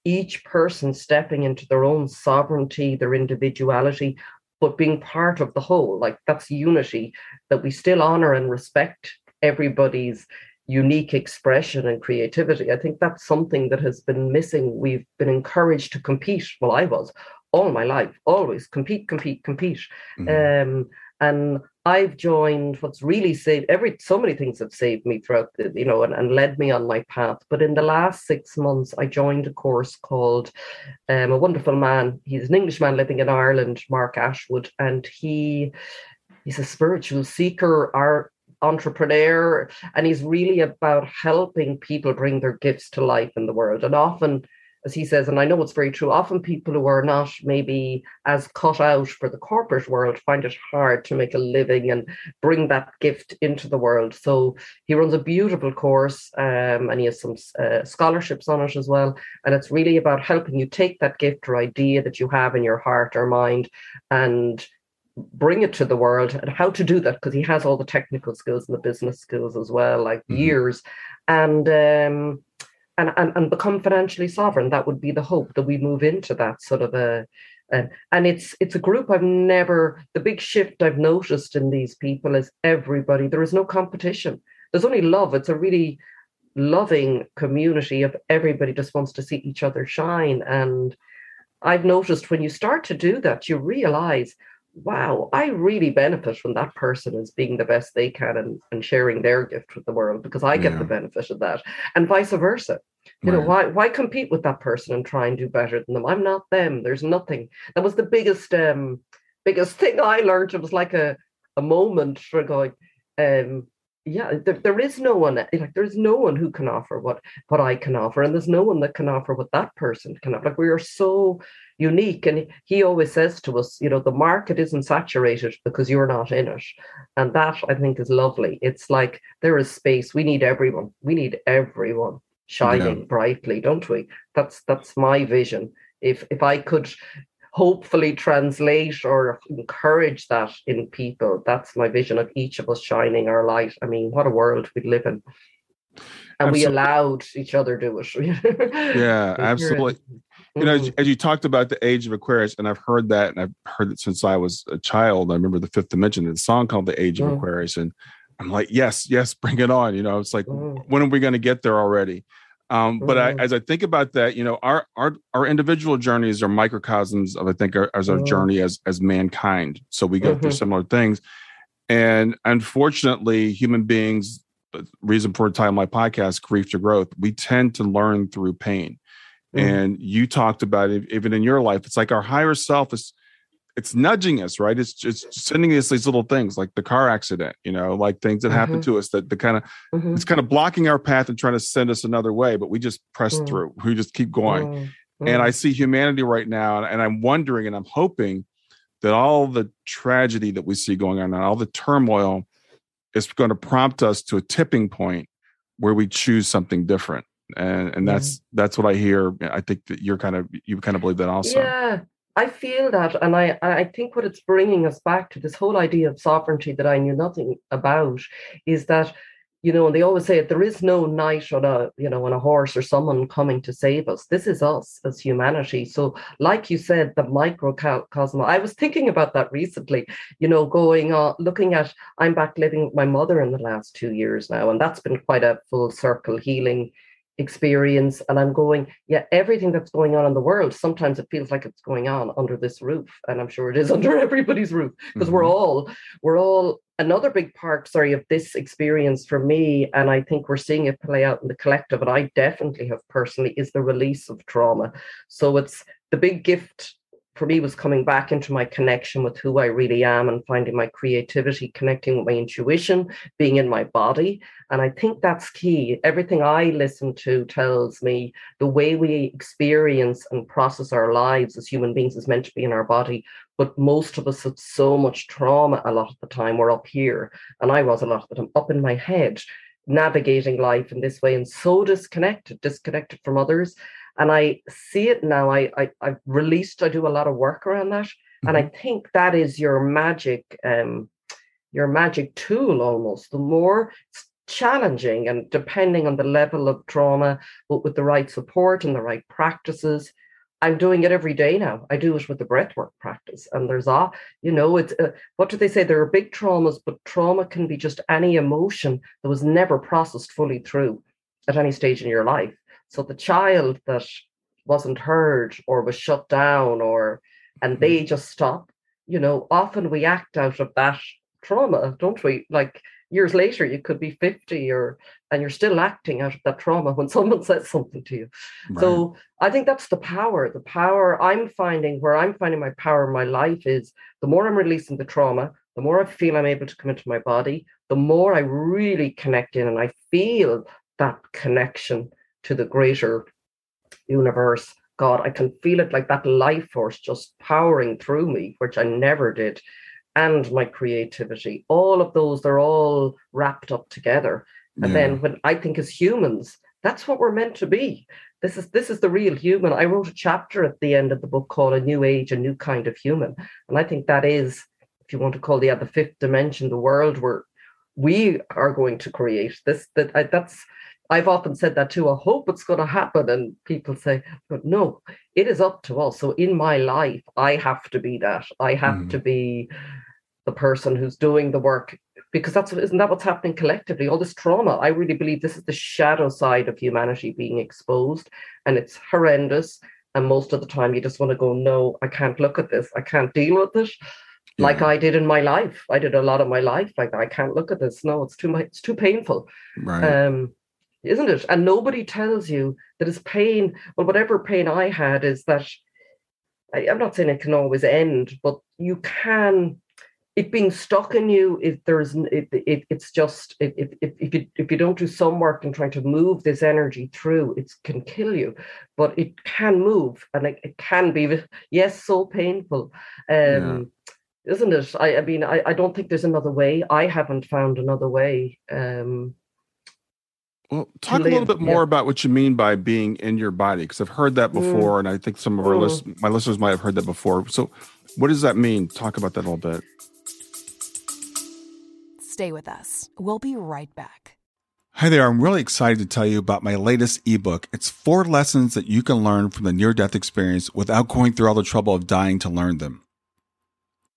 each person stepping into their own sovereignty, their individuality, but being part of the whole. Like that's unity, that we still honor and respect everybody's unique expression and creativity. I think that's something that has been missing. We've been encouraged to compete. Well, I was all my life, always compete, compete, compete. Mm-hmm. Um, and I've joined what's really saved every so many things have saved me throughout the, you know, and, and led me on my path. But in the last six months, I joined a course called um, a wonderful man. He's an Englishman living in Ireland, Mark Ashwood, and he he's a spiritual seeker, art entrepreneur, and he's really about helping people bring their gifts to life in the world. And often as he says, and I know it's very true, often people who are not maybe as cut out for the corporate world find it hard to make a living and bring that gift into the world. So he runs a beautiful course um, and he has some uh, scholarships on it as well. And it's really about helping you take that gift or idea that you have in your heart or mind and bring it to the world and how to do that because he has all the technical skills and the business skills as well, like mm-hmm. years. And um, and, and, and become financially sovereign. That would be the hope that we move into that sort of a, and, and it's it's a group I've never the big shift I've noticed in these people is everybody there is no competition. There's only love. It's a really loving community of everybody just wants to see each other shine. And I've noticed when you start to do that, you realize wow, I really benefit from that person as being the best they can and, and sharing their gift with the world because I get yeah. the benefit of that. And vice versa. You right. know, why why compete with that person and try and do better than them? I'm not them. There's nothing. That was the biggest um biggest *laughs* thing I learned. It was like a a moment for going, um, yeah, there, there is no one like there's no one who can offer what what I can offer, and there's no one that can offer what that person can offer. Like we are so unique. And he always says to us, you know, the market isn't saturated because you're not in it. And that I think is lovely. It's like there is space. We need everyone. We need everyone shining yeah. brightly, don't we? That's that's my vision. If if I could hopefully translate or encourage that in people, that's my vision of each of us shining our light. I mean, what a world we live in. And absolutely. we allowed each other to do it. *laughs* yeah, absolutely you know, as, as, you talked about the age of Aquarius, and I've heard that, and I've heard it since I was a child. I remember the Fifth Dimension, the song called "The Age of mm. Aquarius," and I'm like, yes, yes, bring it on. You know, it's like, mm. when are we going to get there already? Um, but I, mm. as I think about that, you know, our our our individual journeys are microcosms of I think our, as our mm. journey as as mankind. So we go mm-hmm. through similar things, and unfortunately, human beings. Reason for the title of my podcast, "Grief to Growth," we tend to learn through pain Mm-hmm. And you talked about it even in your life. It's like our higher self is it's nudging us, right? It's just sending us these little things like the car accident, you know, like things that mm-hmm. happen to us that the kind of mm-hmm. it's kind of blocking our path and trying to send us another way, but we just press mm. through. We just keep going. And mm. I see humanity right now, and I'm wondering and I'm hoping that all the tragedy that we see going on and all the turmoil is going to prompt us to a tipping point where we choose something different and and that's yeah. that's what I hear. I think that you're kind of you kind of believe that also. Yeah, I feel that, and I I think what it's bringing us back to this whole idea of sovereignty that I knew nothing about is that you know, and they always say it, there is no knight on a, you know, on a horse or someone coming to save us. This is us as humanity. So, like you said, the microcosm, I was thinking about that recently, you know, going on, looking at, I'm back living with my mother in the last two years now, and that's been quite a full circle healing experience and i'm going yeah everything that's going on in the world sometimes it feels like it's going on under this roof and i'm sure it is *laughs* under everybody's roof because mm-hmm. we're all we're all another big part sorry of this experience for me and i think we're seeing it play out in the collective and i definitely have personally is the release of trauma so it's the big gift for me was coming back into my connection with who I really am and finding my creativity, connecting with my intuition, being in my body. And I think that's key. Everything I listen to tells me the way we experience and process our lives as human beings is meant to be in our body. But most of us have so much trauma a lot of the time. We're up here. And I was a lot of the time up in my head, navigating life in this way and so disconnected, disconnected from others and I see it now. I, I I've released. I do a lot of work around that, mm-hmm. and I mm-hmm. think that is your magic, um, your magic tool almost. The more challenging, and depending on the level of trauma, but with the right support and the right practices. I'm doing it every day now. I do it with the breathwork practice, and there's a, you know, it's uh, what do they say? There are big traumas, but trauma can be just any emotion that was never processed fully through at any stage in your life. So the child that wasn't heard or was shut down or and they mm-hmm. just stop, you know, often we act out of that trauma, don't we? Like years later you could be 50 or and you're still acting out of that trauma when *laughs* someone says something to you right. so i think that's the power the power i'm finding where i'm finding my power in my life is the more i'm releasing the trauma the more i feel i'm able to come into my body the more i really connect in and i feel that connection to the greater universe. God, I can feel it like that life force just powering through me, which I never did, and my creativity. All of those, they're all wrapped up together. And yeah. then when I think as humans, that's what we're meant to be. This is this is the real human. I wrote a chapter at the end of the book called A New Age, a New Kind of Human. And I think that is, if you want to call the other fifth dimension, the world where we are going to create. This that that's I've often said that too. I hope it's going to happen. And people say, but no, it is up to us. So in my life, I have to be that. I have mm. to be the person who's doing the work because that's isn't that what's happening collectively? All this trauma. I really believe this is the shadow side of humanity being exposed, and it's horrendous. And most of the time, you just want to go, no, I can't look at this. I can't deal with it. Yeah. Like I did in my life, I did a lot of my life like I can't look at this. No, it's too much. It's too painful. Right. Um, isn't it? And nobody tells you that it's pain. Well, whatever pain I had is that I, am not saying it can always end, but you can. It being stuck in you, if there's, it, it, it's just if, if if you if you don't do some work in trying to move this energy through, it can kill you. But it can move, and it, it can be *laughs* yes, so painful. Um, yeah. Isn't it? I, I mean, I, I don't think there's another way. I haven't found another way. Um, well, talk a little bit more yeah. about what you mean by being in your body, because I've heard that mm. before, mm. and I think some of our mm. list, my listeners might have heard that before. So, what does that mean? Talk about that a little bit. Stay with us. We'll be right back. Hi there. I'm really excited to tell you about my latest ebook. It's four lessons that you can learn from the near death experience without going through all the trouble of dying to learn them.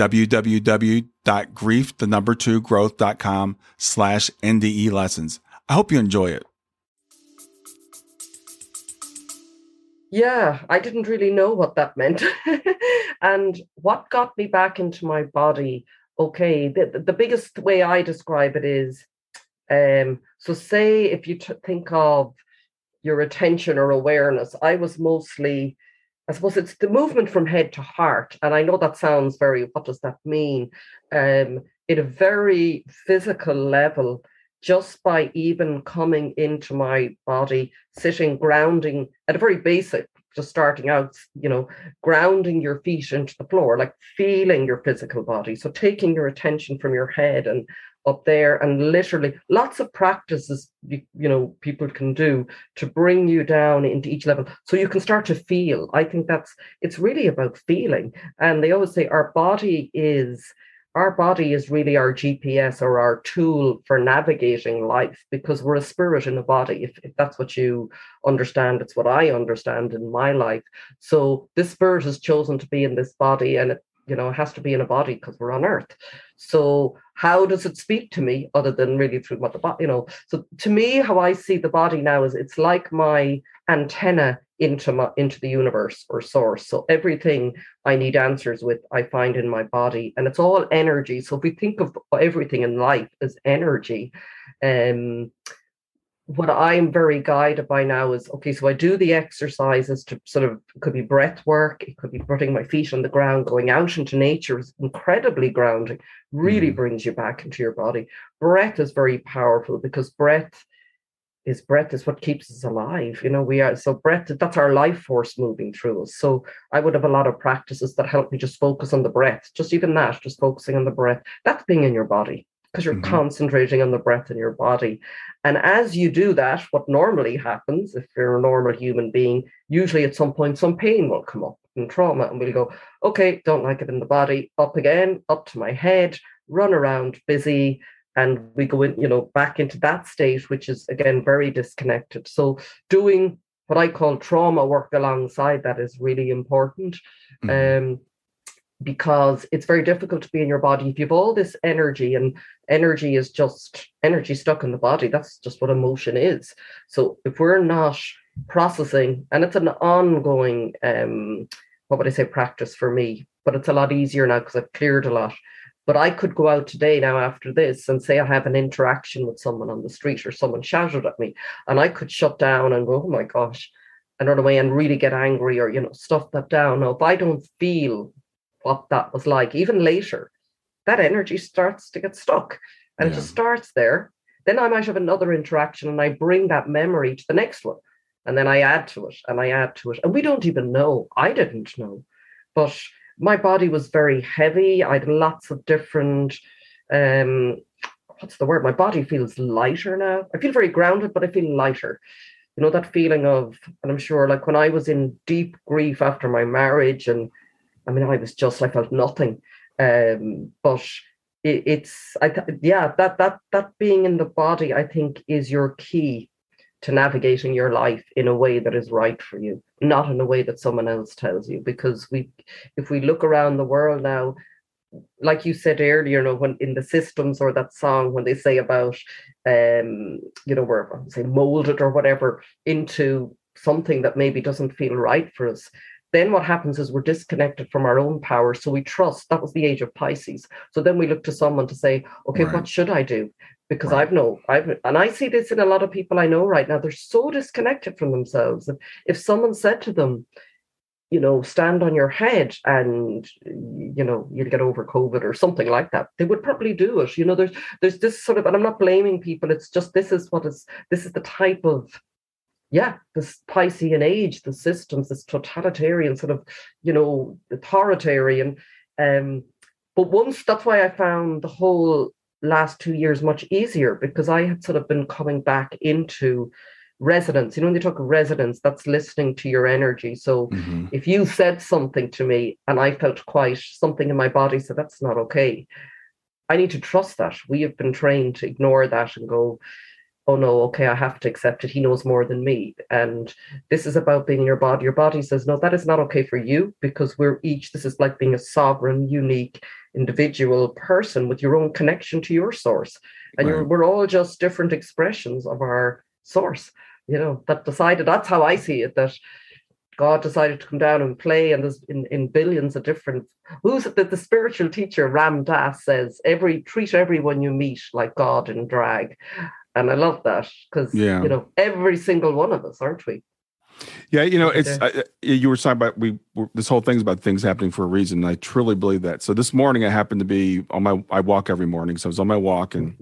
www.grief, the number two growth.com slash NDE lessons. I hope you enjoy it. Yeah, I didn't really know what that meant. *laughs* and what got me back into my body, okay, the, the biggest way I describe it is um, so, say if you t- think of your attention or awareness, I was mostly I suppose it's the movement from head to heart. And I know that sounds very, what does that mean? Um, at a very physical level, just by even coming into my body, sitting, grounding at a very basic, just starting out, you know, grounding your feet into the floor, like feeling your physical body. So taking your attention from your head and up there and literally lots of practices you, you know people can do to bring you down into each level so you can start to feel i think that's it's really about feeling and they always say our body is our body is really our GPS or our tool for navigating life because we're a spirit in a body. If, if, that's what you understand, it's what I understand in my life. So this spirit has chosen to be in this body and it, you know, it has to be in a body because we're on earth. So how does it speak to me other than really through what the body, you know? So to me, how I see the body now is it's like my antenna into my into the universe or source. So everything I need answers with, I find in my body, and it's all energy. So if we think of everything in life as energy, um, what I'm very guided by now is okay. So I do the exercises to sort of could be breath work, it could be putting my feet on the ground, going out into nature is incredibly grounding, really mm. brings you back into your body. Breath is very powerful because breath is breath is what keeps us alive. You know, we are so breath, that's our life force moving through us. So I would have a lot of practices that help me just focus on the breath, just even that, just focusing on the breath. That's being in your body because you're mm-hmm. concentrating on the breath in your body. And as you do that, what normally happens if you're a normal human being, usually at some point some pain will come up and trauma, and we'll go, okay, don't like it in the body, up again, up to my head, run around busy, and we go in you know back into that state which is again very disconnected so doing what i call trauma work alongside that is really important mm-hmm. um, because it's very difficult to be in your body if you have all this energy and energy is just energy stuck in the body. That's just what emotion is. So if we're not processing and it's an ongoing um what would i say practice for me but it's a lot easier now because i've cleared a lot. But I could go out today now after this and say I have an interaction with someone on the street or someone shouted at me, and I could shut down and go, oh my gosh, and run away and really get angry or, you know, stuff that down. Now, if I don't feel what that was like, even later, that energy starts to get stuck and yeah. it just starts there. Then I might have another interaction and I bring that memory to the next one. And then I add to it and I add to it. And we don't even know. I didn't know. But my body was very heavy. I had lots of different um what's the word? My body feels lighter now. I feel very grounded, but I feel lighter. You know, that feeling of, and I'm sure like when I was in deep grief after my marriage, and I mean, I was just, I felt nothing. Um, but it, it's, I, th- yeah, that, that, that being in the body, I think is your key to navigating your life in a way that is right for you, not in a way that someone else tells you. Because we, if we look around the world now, like you said earlier, you know, when in the systems or that song when they say about, um, you know, we're say molded or whatever into something that maybe doesn't feel right for us then what happens is we're disconnected from our own power. So we trust that was the age of Pisces. So then we look to someone to say, okay, right. what should I do? Because right. I've no, I've and I see this in a lot of people I know right now. They're so disconnected from themselves. If, if someone said to them, you know, stand on your head and you know, you'll get over COVID or something like that, they would probably do it. You know, there's there's this sort of, and I'm not blaming people, it's just this is what is this is the type of yeah, this Piscean age, the systems, this totalitarian sort of, you know, authoritarian. Um, but once that's why I found the whole last two years much easier because I had sort of been coming back into resonance. You know, when they talk of resonance, that's listening to your energy. So mm-hmm. if you said something to me and I felt quite something in my body said that's not okay, I need to trust that. We have been trained to ignore that and go, oh no, okay, I have to accept it. He knows more than me. And this is about being your body. Your body says, no, that is not okay for you because we're each, this is like being a sovereign, unique, individual person with your own connection to your source. And right. we're all just different expressions of our source, you know, that decided, that's how I see it, that God decided to come down and play, and there's in, in billions of different. Who's the, the spiritual teacher Ram Dass says every treat everyone you meet like God in drag, and I love that because yeah. you know every single one of us, aren't we? Yeah, you know, it's uh, you were talking about we this whole thing's about things happening for a reason. I truly believe that. So this morning, I happened to be on my I walk every morning, so I was on my walk, and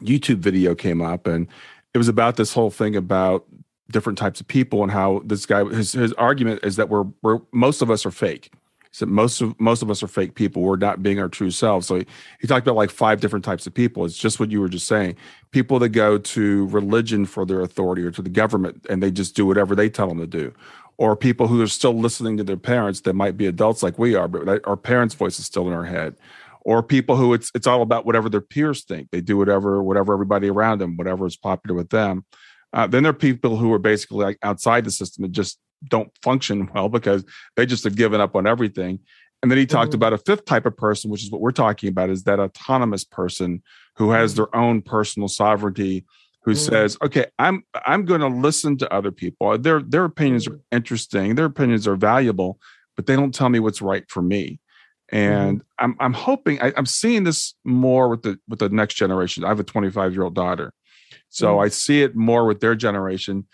YouTube video came up, and it was about this whole thing about different types of people and how this guy his his argument is that we're we're most of us are fake. He said most of most of us are fake people. We're not being our true selves. So he, he talked about like five different types of people. It's just what you were just saying. People that go to religion for their authority or to the government and they just do whatever they tell them to do. Or people who are still listening to their parents that might be adults like we are, but our parents' voice is still in our head. Or people who it's it's all about whatever their peers think. They do whatever whatever everybody around them, whatever is popular with them. Uh, then there are people who are basically like outside the system and just don't function well because they just have given up on everything. And then he talked mm-hmm. about a fifth type of person, which is what we're talking about, is that autonomous person who has mm-hmm. their own personal sovereignty, who mm-hmm. says, "Okay, I'm I'm going to listen to other people. Their their opinions are mm-hmm. interesting, their opinions are valuable, but they don't tell me what's right for me." And mm-hmm. I'm I'm hoping I, I'm seeing this more with the with the next generation. I have a 25 year old daughter, so mm-hmm. I see it more with their generation.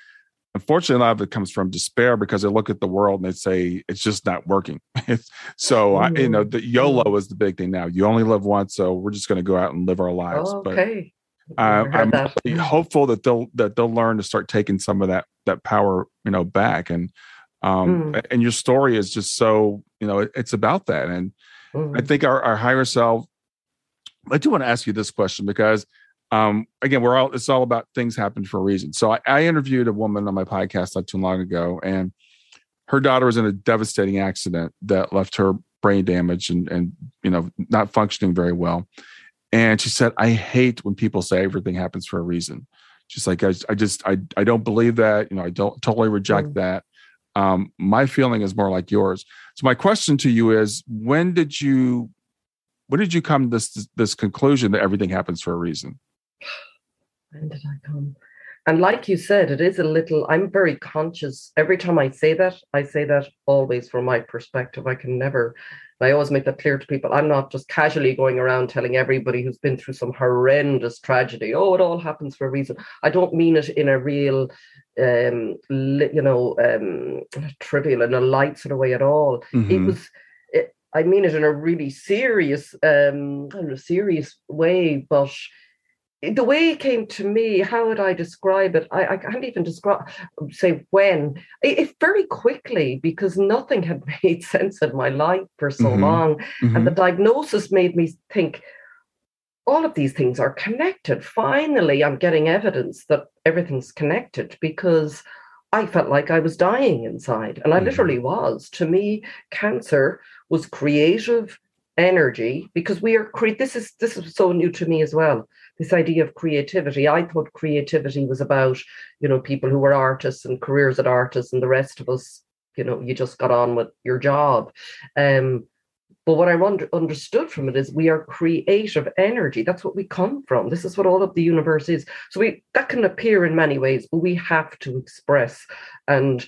Unfortunately, a lot of it comes from despair because they look at the world and they say it's just not working. *laughs* so mm-hmm. I, you know, the YOLO mm-hmm. is the big thing now. You only live once, so we're just going to go out and live our lives. Oh, okay. But uh, I'm really hopeful that they'll that they'll learn to start taking some of that that power, you know, back. And um, mm. and your story is just so you know it, it's about that. And mm. I think our, our higher self. I do want to ask you this question because um, again, we're all it's all about things happen for a reason. So I, I interviewed a woman on my podcast not too long ago, and her daughter was in a devastating accident that left her brain damage and and you know not functioning very well. And she said, I hate when people say everything happens for a reason. She's like, I, I just I I don't believe that. You know, I don't totally reject mm. that. Um, my feeling is more like yours. So my question to you is, when did you when did you come to this this conclusion that everything happens for a reason? When did I come? And like you said, it is a little, I'm very conscious. Every time I say that, I say that always from my perspective. I can never, I always make that clear to people. I'm not just casually going around telling everybody who's been through some horrendous tragedy, oh, it all happens for a reason. I don't mean it in a real, um, you know, um, trivial and a light sort of way at all. Mm-hmm. It was, it, I mean it in a really serious, um, in a serious way, but the way it came to me, how would I describe it? I, I can't even describe, say when. It, it, very quickly because nothing had *laughs* made sense in my life for so mm-hmm. long, mm-hmm. and the diagnosis made me think all of these things are connected. Finally, I'm getting evidence that everything's connected because I felt like I was dying inside, and I mm-hmm. literally was. To me, cancer was creative energy because we are create. This is this is so new to me as well this idea of creativity. I thought creativity was about, you know, people who were artists and careers at artists, and the rest of us, you know, you just got on with your job. Um, but what I under, understood from it is we are creative energy. That's what we come from. This is what all of the universe is. So we that can appear in many ways, but we have to express and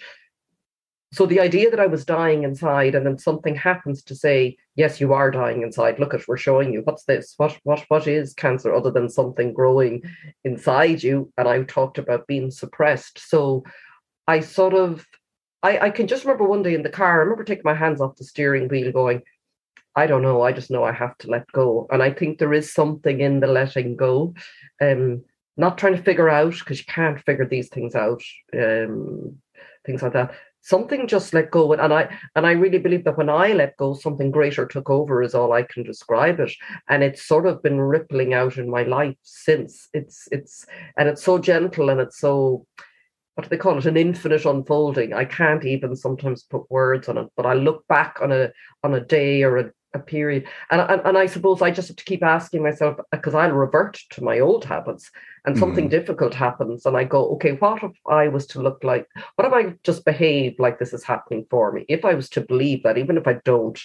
so the idea that I was dying inside and then something happens to say, yes, you are dying inside. Look at we're showing you what's this? What what what is cancer other than something growing inside you? And I talked about being suppressed. So I sort of I, I can just remember one day in the car, I remember taking my hands off the steering wheel going, I don't know, I just know I have to let go. And I think there is something in the letting go. Um not trying to figure out because you can't figure these things out um, things like that something just let go and i and i really believe that when i let go something greater took over is all i can describe it. And it's sort of been rippling out in my life since. It's it's and it's so gentle and it's so what do they call it? An infinite unfolding. I can't even sometimes put words on it but i look back on a on a day or a a period. And, and, and I suppose I just have to keep asking myself because I'll revert to my old habits and something mm. difficult happens. And I go, okay, what if I was to look like, what if I just behave like this is happening for me? If I was to believe that, even if I don't,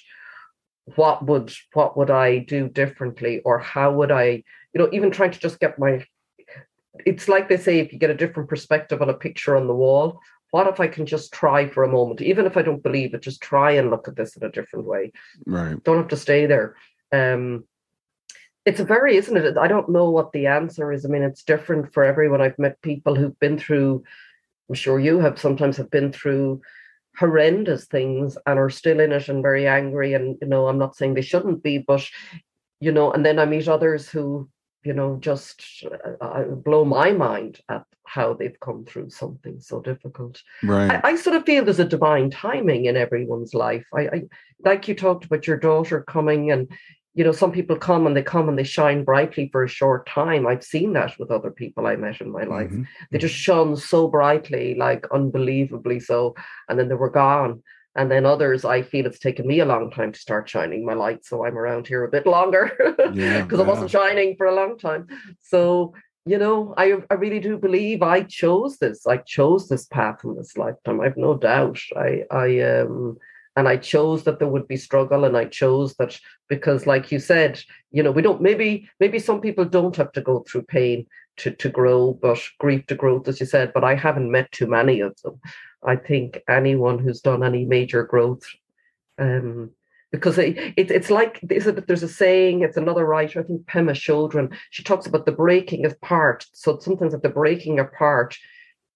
what would what would I do differently or how would I, you know, even trying to just get my it's like they say if you get a different perspective on a picture on the wall what if I can just try for a moment, even if I don't believe it, just try and look at this in a different way. Right. Don't have to stay there. Um, it's a very, isn't it? I don't know what the answer is. I mean, it's different for everyone. I've met people who've been through I'm sure you have sometimes have been through horrendous things and are still in it and very angry. And, you know, I'm not saying they shouldn't be, but, you know, and then I meet others who, you know, just uh, uh blow my mind at how they've come through something so difficult. Right. I, I sort of feel there's a divine timing in everyone's life. I, I like you talked about your daughter coming and you know, some people come and they come and they shine brightly for a short time. I've seen that with other people I met in my life. Mm-hmm. They just shone so brightly, like unbelievably so, and then they were gone. And then others, I feel it's taken me a long time to start shining my light. So I'm around here a bit longer because Yeah, *laughs* I wasn't shining for a long time. So, you know, I, I really do believe I chose this. I chose this path in this lifetime. I've no doubt. I, I, um, and I chose that there would be struggle, and I chose that because, like you said, you know, we don't maybe maybe some people don't have to go through pain to to grow, but grief to growth, as you said. But I haven't met too many of them. I think anyone who's done any major growth, um, because it, it, it's like there's a saying. It's another writer, I think Pema Chodron. She talks about the breaking apart. So sometimes at the breaking apart,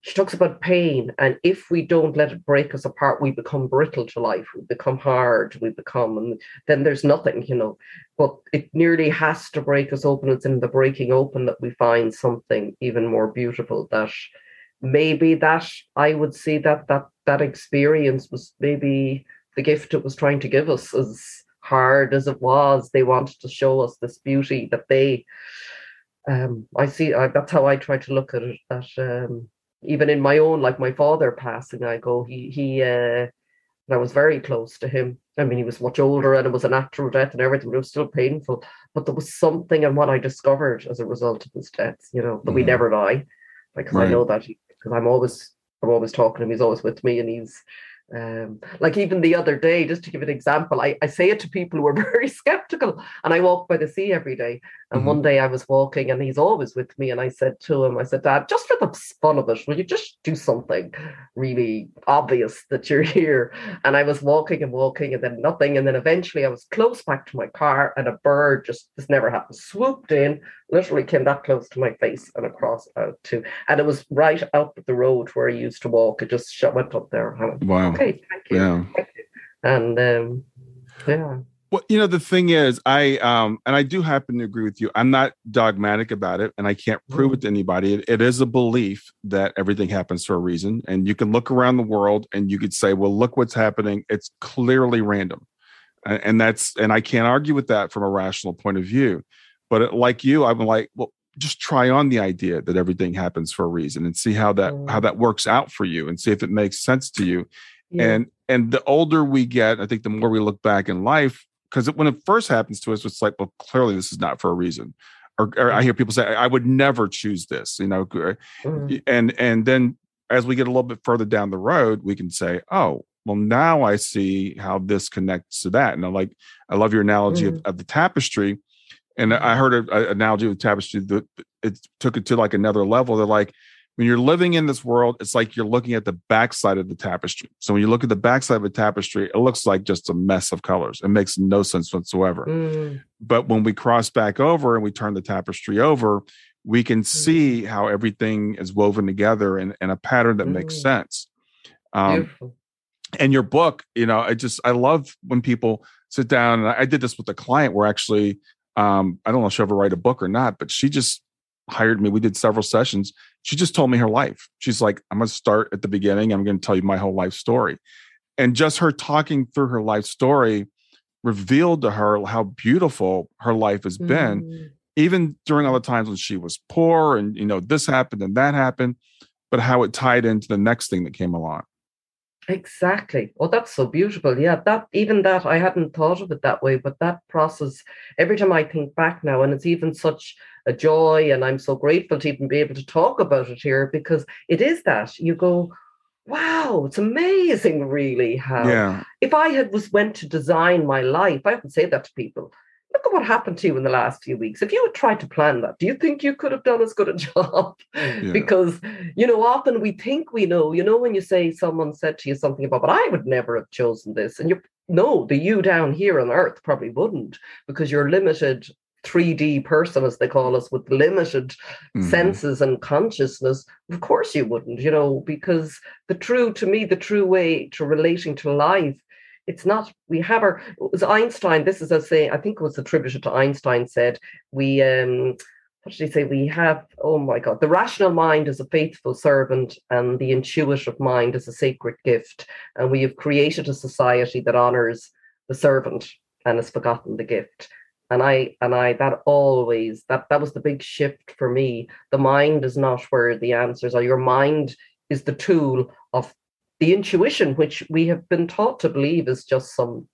she talks about pain and if we don't let it break us apart we become brittle to life we become hard we become and then there's nothing you know but it nearly has to break us open it's in the breaking open that we find something even more beautiful that maybe that i would see that that that experience was maybe the gift it was trying to give us as hard as it was they wanted to show us this beauty that they um i see uh, that's how i try to look at it that um even in my own, like my father passing, I go, he, he, uh, I was very close to him. I mean, he was much older and it was a natural death and everything, but it was still painful. But there was something in what I discovered as a result of his death, you know, that mm. we never die. Because right. I know that because I'm always, I'm always talking to him. He's always with me and he's, um, like even the other day, just to give an example, I, I say it to people who are *laughs* very skeptical, and I walk by the sea every day. And mm-hmm. one day I was walking, and he's always with me. And I said to him, I said, Dad, just for the fun of it, will you just do something really obvious that you're *laughs* here? And I was walking and walking, and then nothing. And then eventually I was close back to my car, and a bird just this never happened, swooped in, literally came that close to my face and across out to, and it was right up the road where I used to walk. It just went up there. wow okay, thank you. Yeah. Thank you. And um, yeah. Well, you know, the thing is, I um, and I do happen to agree with you. I'm not dogmatic about it, and I can't prove it to anybody. It, it is a belief that everything happens for a reason, and you can look around the world and you could say, "Well, look what's happening. It's clearly random," and, and that's and I can't argue with that from a rational point of view. But it, like you, I'm like, well, just try on the idea that everything happens for a reason and see how that mm. how that works out for you and see if it makes sense to you yeah. and and the older we get i think the more we look back in life because when it first happens to us it's like well clearly this is not for a reason or, or i hear people say i would never choose this you know mm. and and then as we get a little bit further down the road we can say oh well now i see how this connects to that and i like i love your analogy mm. of, of the tapestry and I heard an analogy with tapestry that it took it to like another level. They're like, when you're living in this world, it's like you're looking at the backside of the tapestry. So when you look at the backside of a tapestry, it looks like just a mess of colors. It makes no sense whatsoever. Mm. But when we cross back over and we turn the tapestry over, we can mm. see how everything is woven together in, in a pattern that mm. makes sense. Um, and your book, you know, I just I love when people sit down and I, I did this with a client where actually um, I don't know if she'll ever write a book or not, but she just hired me. We did several sessions. She just told me her life. She's like, I'm going to start at the beginning. I'm going to tell you my whole life story. And just her talking through her life story revealed to her how beautiful her life has been, mm. even during all the times when she was poor and, you know, this happened and that happened, but how it tied into the next thing that came along. Exactly. Oh, that's so beautiful. Yeah, that even that I hadn't thought of it that way, but that process, every time I think back now, and it's even such a joy, and I'm so grateful to even be able to talk about it here because it is that you go, wow, it's amazing, really. How yeah. if I had was went to design my life, I often say that to people look at what happened to you in the last few weeks. If you had tried to plan that, do you think you could have done as good a *laughs* job? Yeah. because, you know, often we think we know, you know, when you say someone said to you something about, but I would never have chosen this. And you no, the you down here on earth probably wouldn't because you're limited 3D person, as they call us, with limited Mhm. senses and consciousness, of course you wouldn't, you know, because the true, to me, the true way to relating to life, it's not, we have our, it was Einstein, this is a say, I think it was attributed to Einstein said, we, um, what did he say? We have, oh my God, the rational mind is a faithful servant and the intuitive mind is a sacred gift. And we have created a society that honors the servant and has forgotten the gift and i and i that always that that was the big shift for me. The mind is not where the answers are. Your mind is the tool of the intuition which we have been taught to believe is just some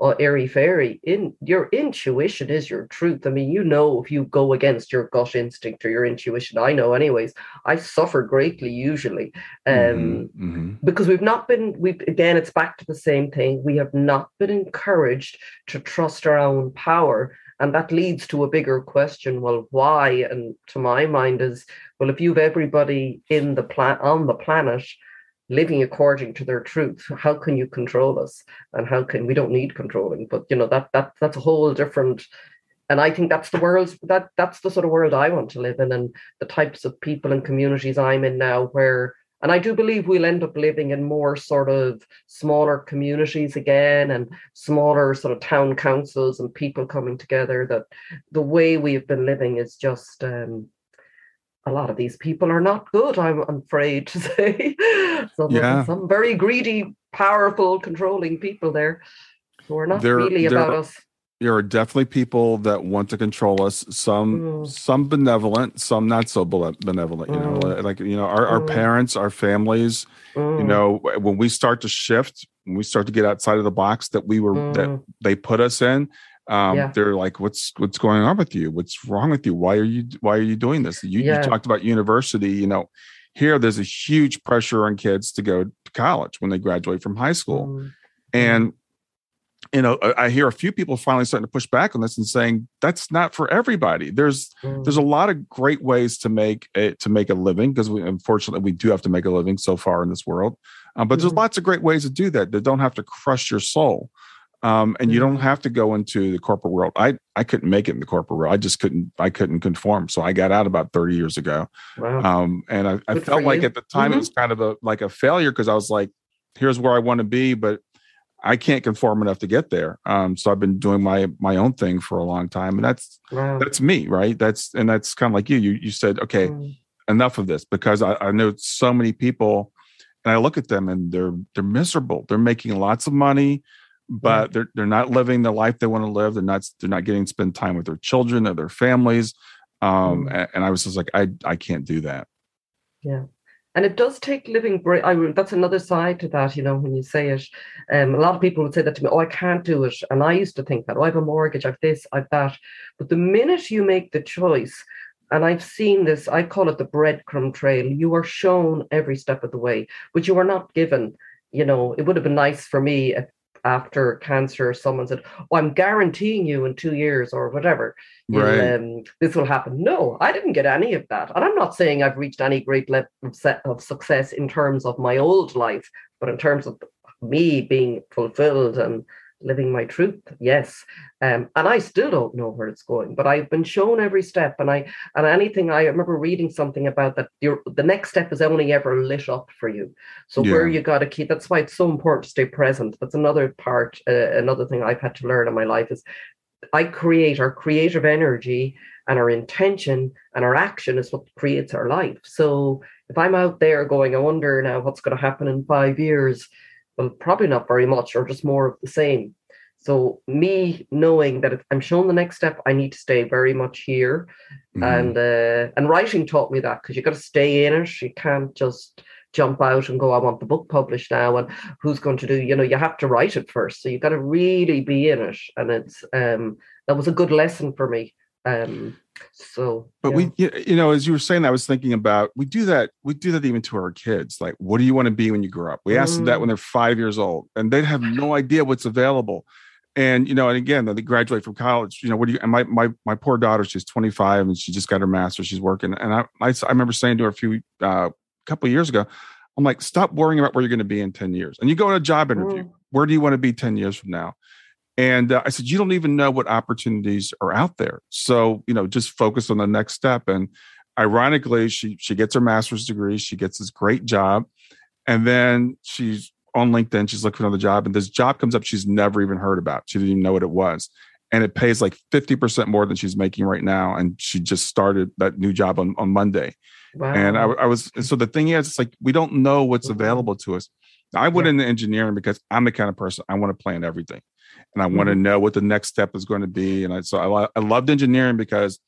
uh, airy fairy in your intuition is your truth. I mean you know if you go against your gut instinct or your intuition. I know anyways. I suffer greatly usually um Mhm, mhm. because we've not been we again it's back to the same thing. We have not been encouraged to trust our own power and that leads to a bigger question well why? And to my mind is well if you've everybody in the plan on the planet living according to their truth how can you control us and how can we don't need controlling but you know that that that's a whole different and i think that's the world that that's the sort of world i want to live in and the types of people and communities i'm in now where and I do believe we'll end up living in more sort of smaller communities again and smaller sort of town councils and people coming together. That the way we have been living is just um, a lot of these people are not good, I'm afraid to *laughs* say. some, Yeah. some very greedy, powerful, controlling people there who are not There- really there- about us. there are definitely people that want to control us some Mm. some benevolent some not so benevolent you know Mm. like you know our, our Mm. parents our families you Mm, know when we start to shift when we start to get outside of the box that we were that mm, they put us in um Yeah. they're like what's what's going on with you what's wrong with you why are you why are you doing this you, Yeah. you talked about university you know here there's a huge pressure on kids to go to college when they graduate from high school mm, and you know, I, hear a few people finally starting to push back on this and saying that's not for everybody. There's mm, there's a lot of great ways to make it to make a living because we unfortunately we do have to make a living so far in this world. Um, but there's Mhm. lots of great ways to do that that don't have to crush your soul. Um, and you don't Mhm. have to go into the corporate world. I I couldn't make it in the corporate world. I just couldn't I couldn't conform. So I got out about 30 years ago. wow. Um, and I, I felt like you. at the time Mhm. it was kind of a like a failure because I was like, here's where I want to be, but I can't conform enough to get there. Um, so I've been doing my my own thing for a long time, and that's wow. that's me, right? That's and that's kind of like you. You you said, okay, Mm, enough of this because I, I know so many people, and I look at them and they're they're miserable. They're making lots of money, but they're they're not living the life they want to live. They're not they're not getting to spend time with their children or their families. Um, Mm. and, I was just like, I I can't do that. Yeah and it does take living break. I that's another side to that, you know, when you say it. Um, a lot of people would say that to me, oh, I can't do it. And I used to think that, oh, I have a mortgage, I have this, I have that. But the minute you make the choice, and I've seen this, I call it the breadcrumb trail, you are shown every step of the way, but you are not given. You know, it would have been nice for me if after cancer, someone said, Oh, I'm guaranteeing you in two years or whatever, Right. um, this will happen. No, I didn't get any of that. And I'm not saying I've reached any great level of success in terms of my old life, but in terms of me being fulfilled and living my truth, yes. Um, and I still don't know where it's going, but I've been shown every step. And I and anything I remember reading something about that your the next step is only ever lit up for you. So where you got to keep that's why it's so important to stay present. That's another part, uh, another thing I've had to learn in my life is I create our creative energy and our intention and our action is what creates our life. So if I'm out there going, I wonder now what's going to happen in five years, well, probably not very much or just more of the same. So me knowing that if I'm shown the next step, I need to stay very much here. Mhm. And uh, and writing taught me that because you've got to stay in it. You can't just jump out and go, I want the book published now. And who's going to do, you know, you have to write it first. So you've got to really be in it. And it's um that was a good lesson for me. Um so But yeah. we, you know, as you were saying, I was thinking about we do that. We do that even to our kids. Like, what do you want to be when you grow up? We ask them that Mm. when they're five years old, and they have no idea what's available. And you know, and again, they graduate from college. You know, what do you? And my my my poor daughter, she's 25 and she just got her master. She's working, and I I, I remember saying to her a few uh, couple of years ago, I'm like, stop worrying about where you're going to be in 10 years. And you go to a job interview. Mm. Where do you want to be 10 years from now? And uh, I said, you don't even know what opportunities are out there. So, you know, just focus on the next step. And ironically, she she gets her master's degree, she gets this great job, and then she's on LinkedIn, she's looking for another job, and this job comes up she's never even heard about. She didn't even know what it was. And it pays like 50% more than she's making right now. And she just started that new job on, on Monday. Wow. And I, I was so the thing is, it's like we don't know what's mm-hmm. available to us. I went yeah. into engineering because I'm the kind of person I want to plan everything, and I mm-hmm. want to know what the next step is going to be. And I so I, I loved engineering because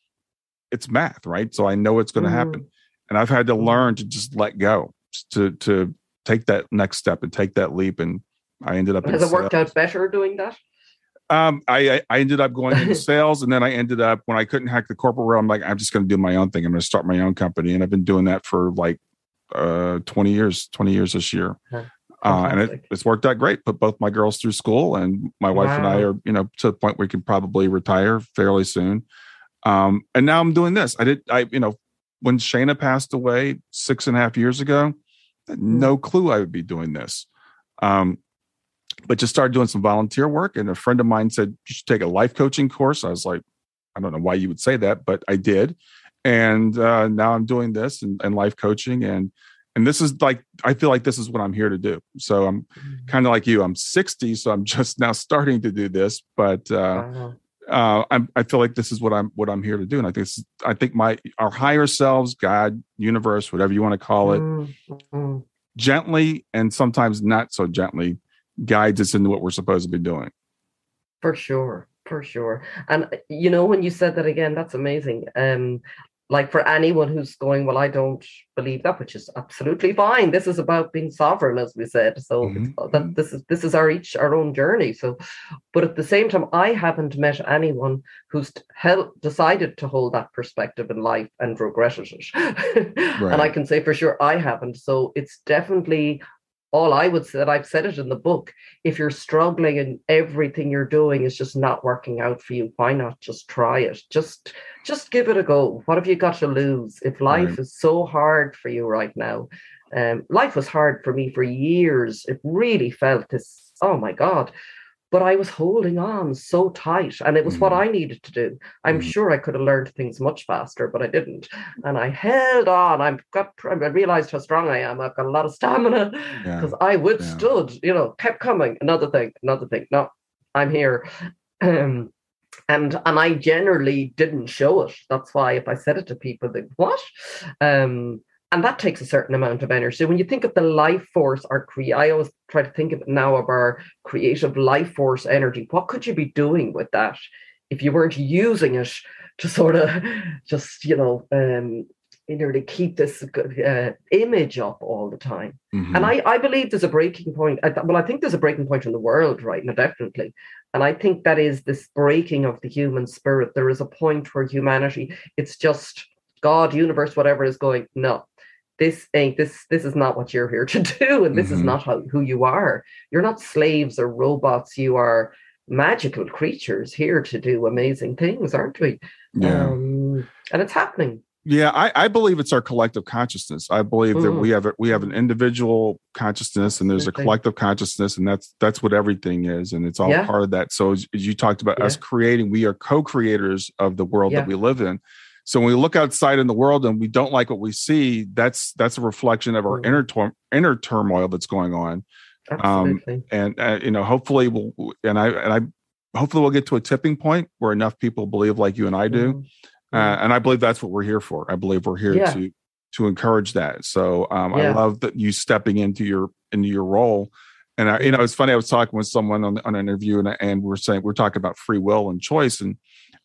it's math, right? So I know it's going to mm-hmm. happen, and I've had to mm-hmm. learn to just let go, to to take that next step and take that leap. And I ended up. Has it worked out better doing that? Um, I I ended up going into *laughs* sales, and then I ended up when I couldn't hack the corporate world. I'm like, I'm just going to do my own thing. I'm going to start my own company, and I've been doing that for like uh 20 years, 20 years this year. Huh. Uh, and it, it's worked out great. Put both my girls through school, and my wife wow. and I are, you know, to the point where we can probably retire fairly soon. Um, and now I'm doing this. I did, I, you know, when Shayna passed away six and a half years ago, hmm. no clue I would be doing this. Um, but just started doing some volunteer work. And a friend of mine said, You should take a life coaching course. I was like, I don't know why you would say that, but I did. And uh, now I'm doing this and, and life coaching. And and this is like I feel like this is what I'm here to do. So I'm mm-hmm. kind of like you. I'm 60, so I'm *laughs* just now starting to do this. But uh, uh, I'm, I feel like this is what I'm what I'm here to do. And I think this, I think my our higher selves, God, universe, whatever you want to call it, mm-hmm. gently and sometimes not so gently guides us into what we're supposed to be doing. For sure, for sure. And you know, when you said that again, that's amazing. Um, like for anyone who's going, well, I don't believe that, which is absolutely fine. This is about being sovereign, as we said. So mm-hmm. that this is this is our each our own journey. So, but at the same time, I haven't met anyone who's held, decided to hold that perspective in life and regretted it. right. *laughs* And I can say for sure I haven't. So it's definitely all I would say that I've said it in the book. If you're struggling and everything you're doing is just not working out for you, why not just try it? Just just give it a go. What have you got to lose? If life right. is so hard for you right now, um, life was hard for me for years. It really felt this, oh my God but I was holding on so tight, and it was mm. what I needed to do. I'm mm. sure I could have learned things much faster, but I didn't, and I held on. I've got. I realized how strong I am. I've got a lot of stamina because yeah. I withstood. Yeah. You know, kept coming. Another thing. Another thing. No, I'm here. Um, and and I generally didn't show it. That's why if I said it to people, they what? Um, and that takes a certain amount of energy. So when you think of the life force, or cre- I always try to think of it now of our creative life force energy. What could you be doing with that if you weren't using it to sort of *laughs* just you know um, in order to keep this uh, image up all the time. Mm-hmm. And I, I believe there's a breaking point. Well, I think there's a breaking point in the world right now, definitely. And I think that is this breaking of the human spirit. There is a point where humanity, it's just God, universe, whatever is going, no, this ain't this this is not what you're here to *laughs* do and this mm-hmm. is not how, who you are you're not slaves or robots you are magical creatures here to do amazing things aren't we yeah um, and it's happening yeah I, I believe it's our collective consciousness i believe mm. that we have a, we have an individual consciousness and there's a collective consciousness and that's that's what everything is and it's all yeah. part of that so as, as you talked about yeah. us creating we are co-creators of the world yeah. that we live in so when we look outside in the world and we don't like what we see, that's that's a reflection of our mm-hmm. inner tor- inner turmoil that's going on. Um, and uh, you know, hopefully we'll and I and I hopefully we'll get to a tipping point where enough people believe like you and I do. Mm-hmm. Uh, mm-hmm. and I believe that's what we're here for. I believe we're here yeah. to to encourage that. So um, yeah. I love that you stepping into your into your role. And I, you know, it's funny. I was talking with someone on, on an interview, and, and we we're saying we we're talking about free will and choice, and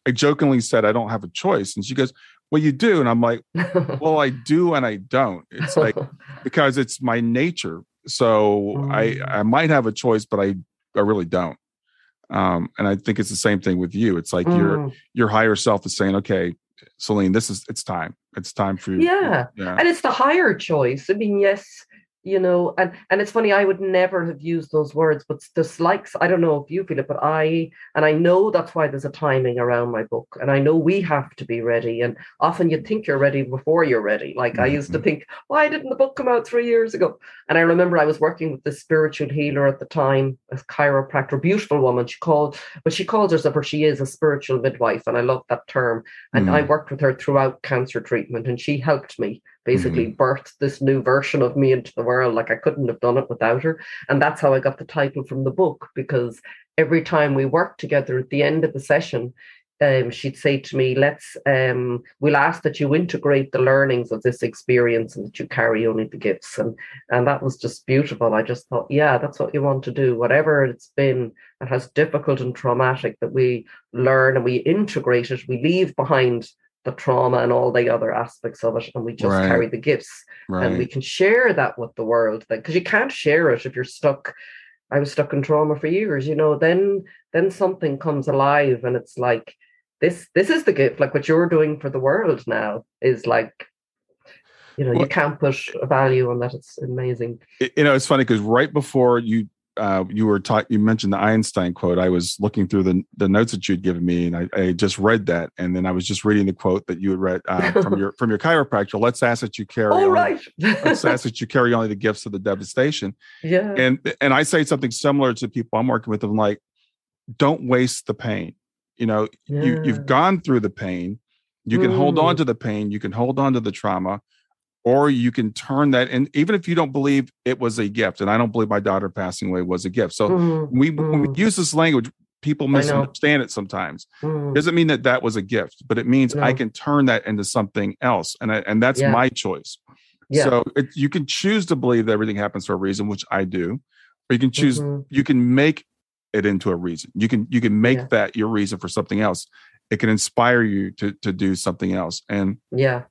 I jokingly said, I don't have a choice. And she goes, Well, you do. And I'm like, *laughs* Well, I do and I don't. It's like *laughs* because it's my nature. So mm. I I might have a choice, but I I really don't. Um, and I think it's the same thing with you. It's like mm. your your higher self is saying, Okay, Celine, this is it's time. It's time for you. Yeah. yeah. And it's the higher choice. I mean, yes, you know and and it's funny i would never have used those words but dislikes i don't know if you feel it but i and i know that's why there's a timing around my book and i know we have to be ready and often you think you're ready before you're ready like mm-hmm. i used to mm-hmm. think why didn't the book come out three years ago and i remember i was working with this spiritual healer at the time a chiropractor beautiful woman she called but she calls herself or she is a spiritual midwife and i love that term and mm-hmm. i worked with her throughout cancer treatment and she helped me basically mm-hmm. birthed this new version of me into the world. Like I couldn't have done it without her. And that's how I got the title from the book, because every time we worked together at the end of the session, um, she'd say to me, let's, um, we'll ask that you integrate the learnings of this experience and that you carry only the gifts. And, and that was just beautiful. I just thought, yeah, that's what you want to do. Whatever it's been that has difficult and traumatic that we learn and we integrate it, we leave behind the trauma and all the other aspects of it and we just right. carry the gifts right. and we can share that with the world because you can't share it if you're stuck i was stuck in trauma for years you know then then something comes alive and it's like this this is the gift like what you're doing for the world now is like you know well, you can't put a value on that it's amazing you know it's funny because right before you uh, you were taught you mentioned the Einstein quote. I was looking through the the notes that you'd given me, and I, I just read that, and then I was just reading the quote that you had read uh, *laughs* from your from your chiropractor. Let's ask that you carry. All right. *laughs* let's ask that you carry only the gifts of the devastation. Yeah. And and I say something similar to people I'm working with. them like, don't waste the pain. You know, yeah. you you've gone through the pain. You can mm. hold on mm. to the pain. You can hold on to the trauma or you can turn that and even if you don't believe it was a gift and i don't believe my daughter passing away was a gift so mm-hmm. we when we mm. use this language people misunderstand it sometimes mm-hmm. doesn't mean that that was a gift but it means no. i can turn that into something else and I, and that's yeah. my choice yeah. so it, you can choose to believe that everything happens for a reason which i do or you can choose mm-hmm. you can make it into a reason you can you can make yeah. that your reason for something else it can inspire you to to do something else and yeah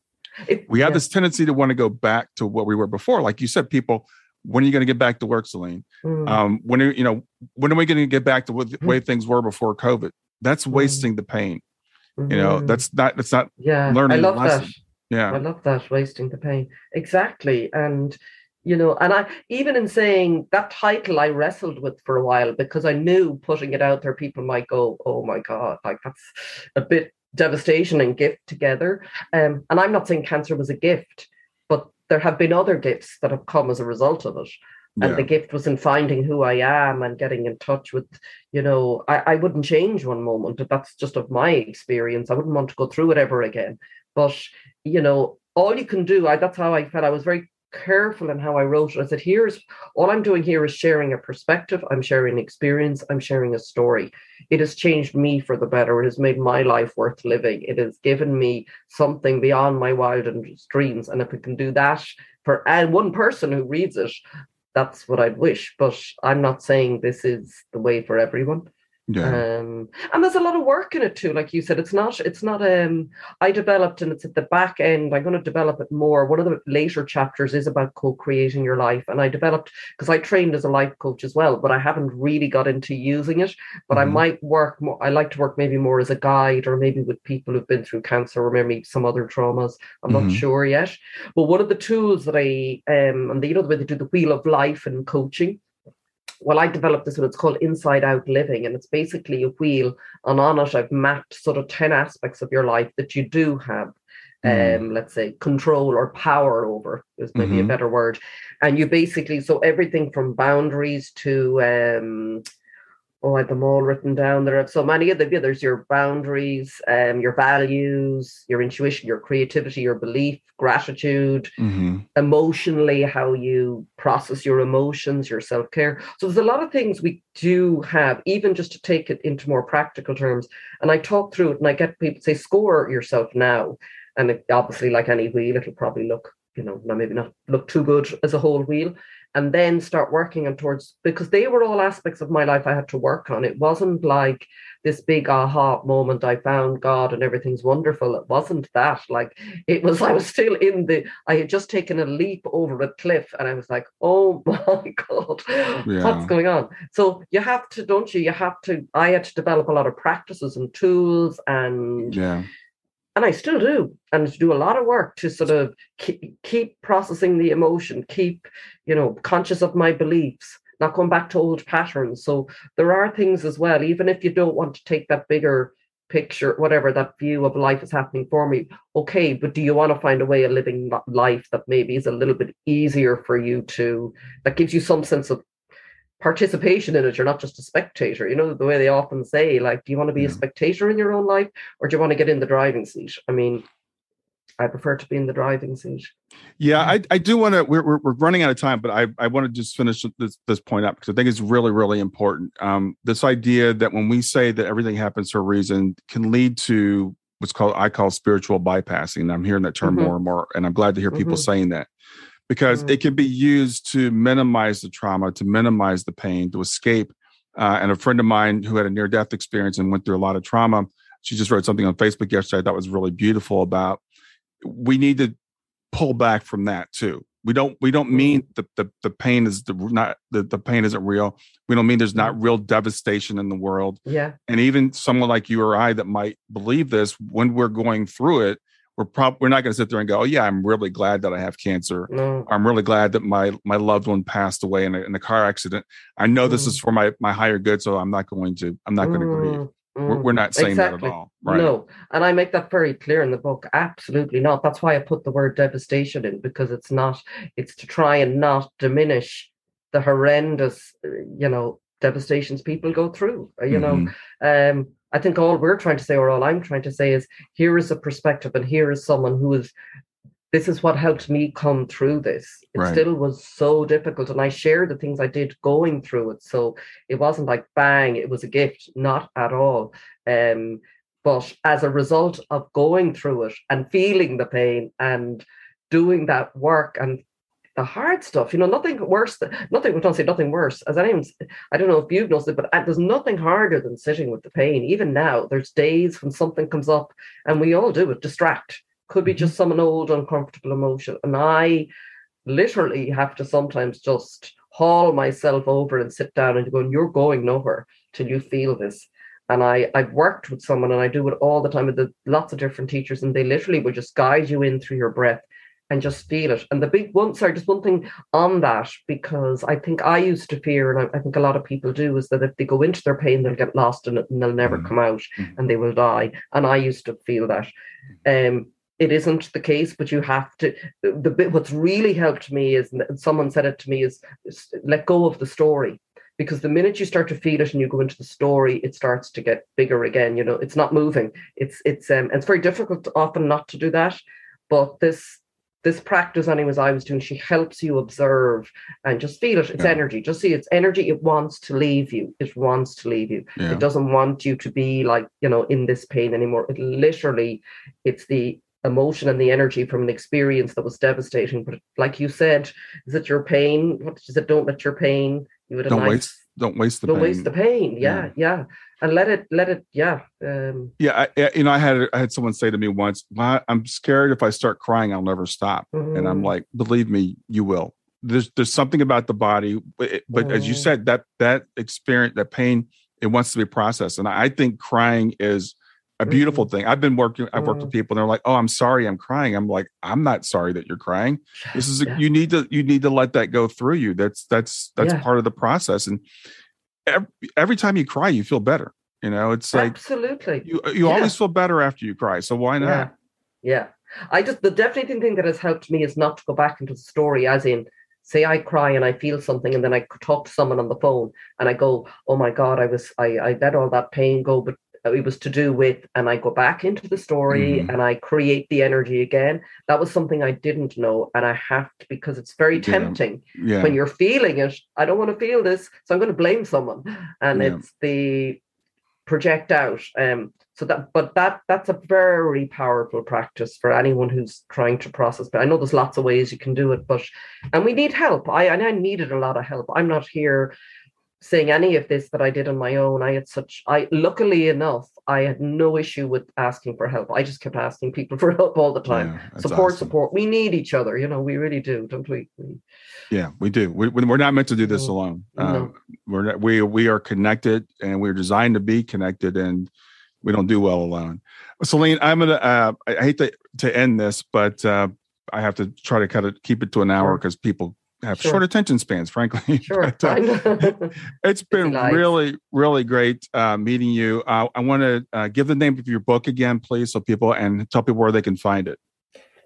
it, we have yeah. this tendency to want to go back to what we were before. Like you said, people, when are you going to get back to work, Celine? Mm. Um, when are you know when are we going to get back to what, the way mm. things were before COVID? That's mm. wasting mm. the pain. Mm-hmm. You know, mm-hmm. that's not that's not yeah. learning. I love that. Yeah, I love that wasting the pain exactly. And you know, and I even in saying that title, I wrestled with for a while because I knew putting it out there, people might go, "Oh my god, like that's a bit devastation and gift together. Um, and I'm not saying cancer was a gift, but there have been other gifts that have come as a result of it. And yeah. the gift was in finding who I am and getting in touch with, you know, I, I wouldn't change one moment, but that's just of my experience. I wouldn't want to go through it ever again. But, you know, all you can do, I, that's how I felt. I was very careful in how I wrote it. I said, here's all I'm doing here is sharing a perspective, I'm sharing an experience, I'm sharing a story. It has changed me for the better. It has made my life worth living. It has given me something beyond my wildest dreams. And if it can do that for and one person who reads it, that's what I'd wish. But I'm not saying this is the way for everyone. Yeah. Um, and there's a lot of work in it too. Like you said, it's not, it's not, um, I developed and it's at the back end. I'm going to develop it more. One of the later chapters is about co-creating your life. And I developed, because I trained as a life coach as well, but I haven't really got into using it, but mm-hmm. I might work more. I like to work maybe more as a guide or maybe with people who've been through cancer or maybe some other traumas. I'm mm-hmm. not sure yet. But one of the tools that I, um, and the, you know, the way they do the wheel of life and coaching, well, I developed this one. It's called Inside Out Living, and it's basically a wheel. And on it, I've mapped sort of 10 aspects of your life that you do have, mm. um, let's say, control or power over, is maybe mm-hmm. a better word. And you basically, so everything from boundaries to um, oh, I have them all written down. There are so many of them. Yeah, there's your boundaries, um, your values, your intuition, your creativity, your belief, gratitude, mm-hmm. emotionally, how you process your emotions, your self care. So there's a lot of things we do have, even just to take it into more practical terms. And I talk through it and I get people say, score yourself now. And it, obviously, like any wheel, it'll probably look, you know, maybe not look too good as a whole wheel and then start working on towards because they were all aspects of my life I had to work on. It wasn't like this big aha moment, I found God and everything's wonderful. It wasn't that. Like it was, *laughs* I was still in the, I had just taken a leap over a cliff and I was like, oh *laughs* my God, yeah. what's going on? So you have to, don't you? You have to, I had to develop a lot of practices and tools and yeah and I still do, and do a lot of work to sort of keep, keep processing the emotion, keep, you know, conscious of my beliefs, not going back to old patterns. So there are things as well, even if you don't want to take that bigger picture, whatever that view of life is happening for me. Okay, but do you want to find a way of living life that maybe is a little bit easier for you to, that gives you some sense of participation in it. You're not just a spectator. You know, the way they often say, like, do you want to be yeah. a spectator in your own life or do you want to get in the driving seat? I mean, I prefer to be in the driving seat. Yeah, I, I do want to. We're, we're, we're running out of time, but I, I want to just finish this this point up because I think it's really really important. Um, this idea that when we say that everything happens for a reason can lead to what's called I call spiritual bypassing. I'm hearing that term mm-hmm. more and more, and I'm glad to hear people mm-hmm. saying that because mm-hmm. it can be used to minimize the trauma, to minimize the pain, to escape. Uh, and a friend of mine who had a near death experience and went through a lot of trauma, she just wrote something on Facebook yesterday I thought was really beautiful about we need to pull back from that too. We don't we don't mean mm-hmm. the the, the pain is the not the, the pain isn't real. We don't mean there's not mm-hmm. real devastation in the world. Yeah. And even someone like you or I that might believe this, when we're going through it, we're probably we're not going to sit there and go, "Oh yeah, I'm really glad that I have cancer. No. I'm really glad that my my loved one passed away in a, in a car accident. I know mm. this is mm. for my my higher good, so I'm not going to I'm not going to grieve." We're, we're, not saying exactly. that at all. Right. No. And I make that very clear in the book. Absolutely not. That's why I put the word devastation in because it's not, it's to try and not diminish the horrendous, uh, you know, devastations people go through. Uh, you mm-hmm. know, um, I think all we're trying to say, or all I'm trying to say, is here is a perspective, and here is someone who is this is what helped me come through this. It right. still was so difficult. And I share the things I did going through it. So it wasn't like bang, it was a gift, not at all. Um, but as a result of going through it and feeling the pain and doing that work and the hard stuff, you know, nothing worse than nothing, we don't say nothing worse. As anyone's, I don't know if you've noticed it, but uh, there's nothing harder than sitting with the pain. Even now, there's days when something comes up and we all do it, distract could be mm-hmm. just some old uncomfortable emotion. And I literally have to sometimes just haul myself over and sit down and go, you're going nowhere till you feel this. And I, I've worked with someone and I do it all the time with the, lots of different teachers, and they literally will just guide you in through your breath and just feel it. And the big one, sorry, just one thing on that, because I think I used to fear, and I, I think a lot of people do, is that if they go into their pain, they'll get lost in it and they'll never mm-hmm. come out mm-hmm. and they will die. And I used to feel that. Um, it isn't the case, but you have to. The bit what's really helped me is, and someone said it to me, is, is let go of the story because the minute you start to feel it and you go into the story, it starts to get bigger again. You know, it's not moving. It's it's um, it's very difficult often not to do that. But this this practice, anyways, I was doing, she helps you observe and just feel it. It's yeah. energy. Just see it's energy. It wants to leave you. It wants to leave you. Yeah. It doesn't want you to be like, you know, in this pain anymore. It literally, it's the emotion and the energy from an experience that was devastating. But like you said, is it your pain? What is it? Don't let your pain. You would don't nice. Don't waste the pain. don't pain. waste the pain. Yeah, yeah, yeah, and let it. Let it. Yeah. Um, yeah. I, you know, I had I had someone say to me once, well, "I'm scared if I start crying, I'll never stop." Mm-hmm. And I'm mm-hmm. like, "Believe me, you will." There's there's something about the body, but, but mm-hmm. as you mm-hmm. said, that that experience, that pain, it wants to be processed, and I think crying is a beautiful thing. I've been working, I've worked with mm-hmm. people and they're like, Oh, I'm sorry, I'm crying. I'm like, I'm not sorry that you're crying. This is, a, yeah. you need to, you need to let that go through you. That's, that's, that's yeah. part of the process. And every, every time you cry, you feel better. You know, it's like, absolutely. You, you yeah. always feel better after you cry. So why not? Yeah. I just, the definitely thing that has helped me is not to go back into the story as in, say I cry and I feel something and then I talk to someone on the phone and I go, oh my God, I was, I, I let all that pain go, but it was to do with and i go back into the story mm. and i create the energy again that was something i didn't know and i have to because it's very tempting yeah. Yeah. when you're feeling it i don't want to feel this so i'm going to blame someone and yeah. it's the project out um so that but that that's a very powerful practice for anyone who's trying to process but i know there's lots of ways you can do it but and we need help i and i needed a lot of help i'm not here saying any of this that I did on my own. I had such I luckily enough, I had no issue with asking for help. I just kept asking people *laughs* for help all the time. Yeah, support, awesome. support. We need each other, you know, we really do, don't we? Yeah, we do. We, we're not meant to do this alone. No. Uh, we're not, we we are connected and we're designed to be connected and we don't do well alone. Celine, I'm gonna. Uh, I hate to to end this, but uh, I have to try to cut it, keep it to an hour because people have Sure. short attention spans, frankly. *laughs* Sure. But, uh, *laughs* it's been lives. really, really great uh, meeting you. Uh, I want to uh, give the name of your book again, please, so people and tell people where they can find it.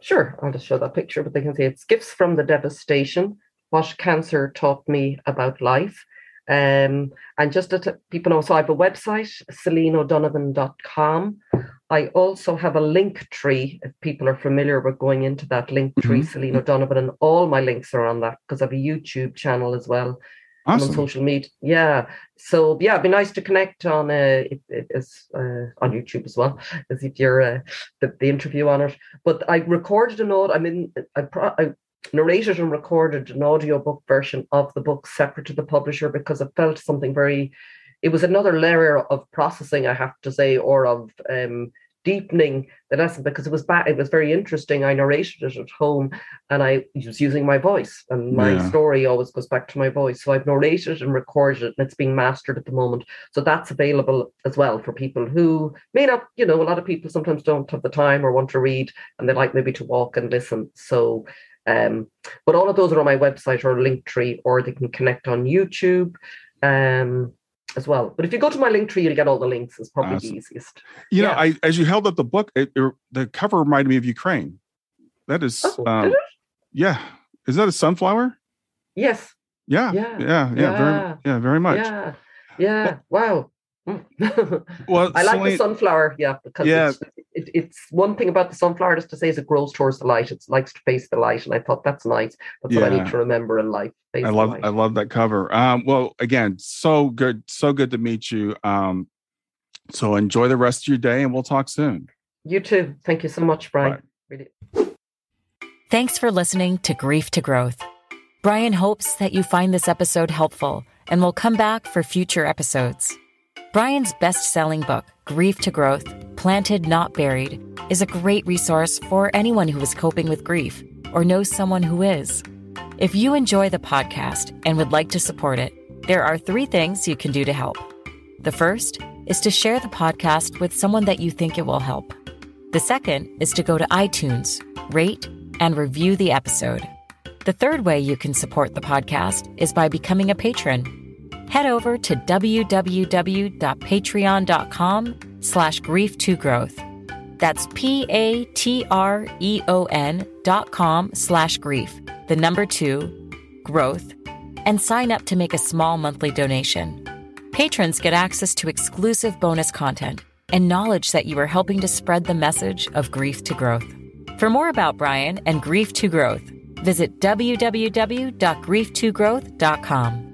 Sure, I'll just show that picture, but they can see it's Gifts from the Devastation What Cancer Taught Me About Life. Um, and just to t- people know, so I have a website, celineodonovan.com. I also have a link tree, if people are familiar with going into that link tree, Mhm. Celine O'Donovan, and all my links are on that because I have a YouTube channel as well. I'm on social media. Yeah. So yeah, it'd be nice to connect on uh, it, it is uh, on YouTube as well as if you're uh, the, the interview on it. But I recorded an audio. I mean, I, pro- I narrated and recorded an audiobook version of the book separate to the publisher because I felt something very. It was another layer of processing, I have to say, or of um, deepening the lesson because it was bad. It was very interesting. I narrated it at home, and I was using my voice, and my Yeah. story always goes back to my voice. So I've narrated and recorded it, and it's being mastered at the moment. So that's available as well for people who may not, you know, a lot of people sometimes don't have the time or want to read, and they like maybe to walk and listen. So, um, but all of those are on my website or Linktree, or they can connect on YouTube. Um, as well, but if you go to my link tree, you'll get all the links. It's probably Awesome. the easiest. You know, Yeah. I as you held up the book, it, it- the cover reminded me of Ukraine. That is, Oh, um, yeah. Is that a sunflower? Yes. Yeah, Yeah. yeah, yeah, Yeah. very, yeah, very much. Yeah. Yeah. Wow. Mm. Well, I like Celine- the sunflower, yeah, because Yeah. it's, it, it's one thing about the sunflower is to say is it grows towards the light. It likes to face the light, and I thought that's nice. That's what I need to remember in life. Face I love. I love that cover. Um, well, again, so good, so good to meet you. Um, so enjoy the rest of your day, and we'll talk soon. You too. Thank you so much, Brian. Really. Thanks for listening to Grief to Growth. Brian hopes that you find this episode helpful and will come back for future episodes. Brian's best selling book, Grief to Growth Planted Not Buried, is a great resource for anyone who is coping with grief or knows someone who is. If you enjoy the podcast and would like to support it, there are three things you can do to help. The first is to share the podcast with someone that you think it will help. The second is to go to iTunes, rate, and review the episode. The third way you can support the podcast is by becoming a patron. Head over to www.patreon.com slash grief to growth. That's P-A-T-R-E-O-N dot com slash grief, the number two, growth, and sign up to make a small monthly donation. Patrons get access to exclusive bonus content and knowledge that you are helping to spread the message of grief to growth. For more about Brian and Grief to Growth, visit www.grief2growth.com.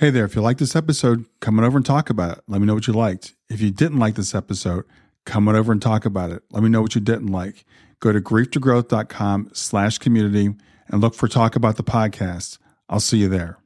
Hey there, if you like this episode, come on over and talk about it. Let me know what you liked. If you didn't like this episode, come on over and talk about it. Let me know what you didn't like. Go to grieftogrowth.com slash community and look for Talk About the Podcast. I'll see you there.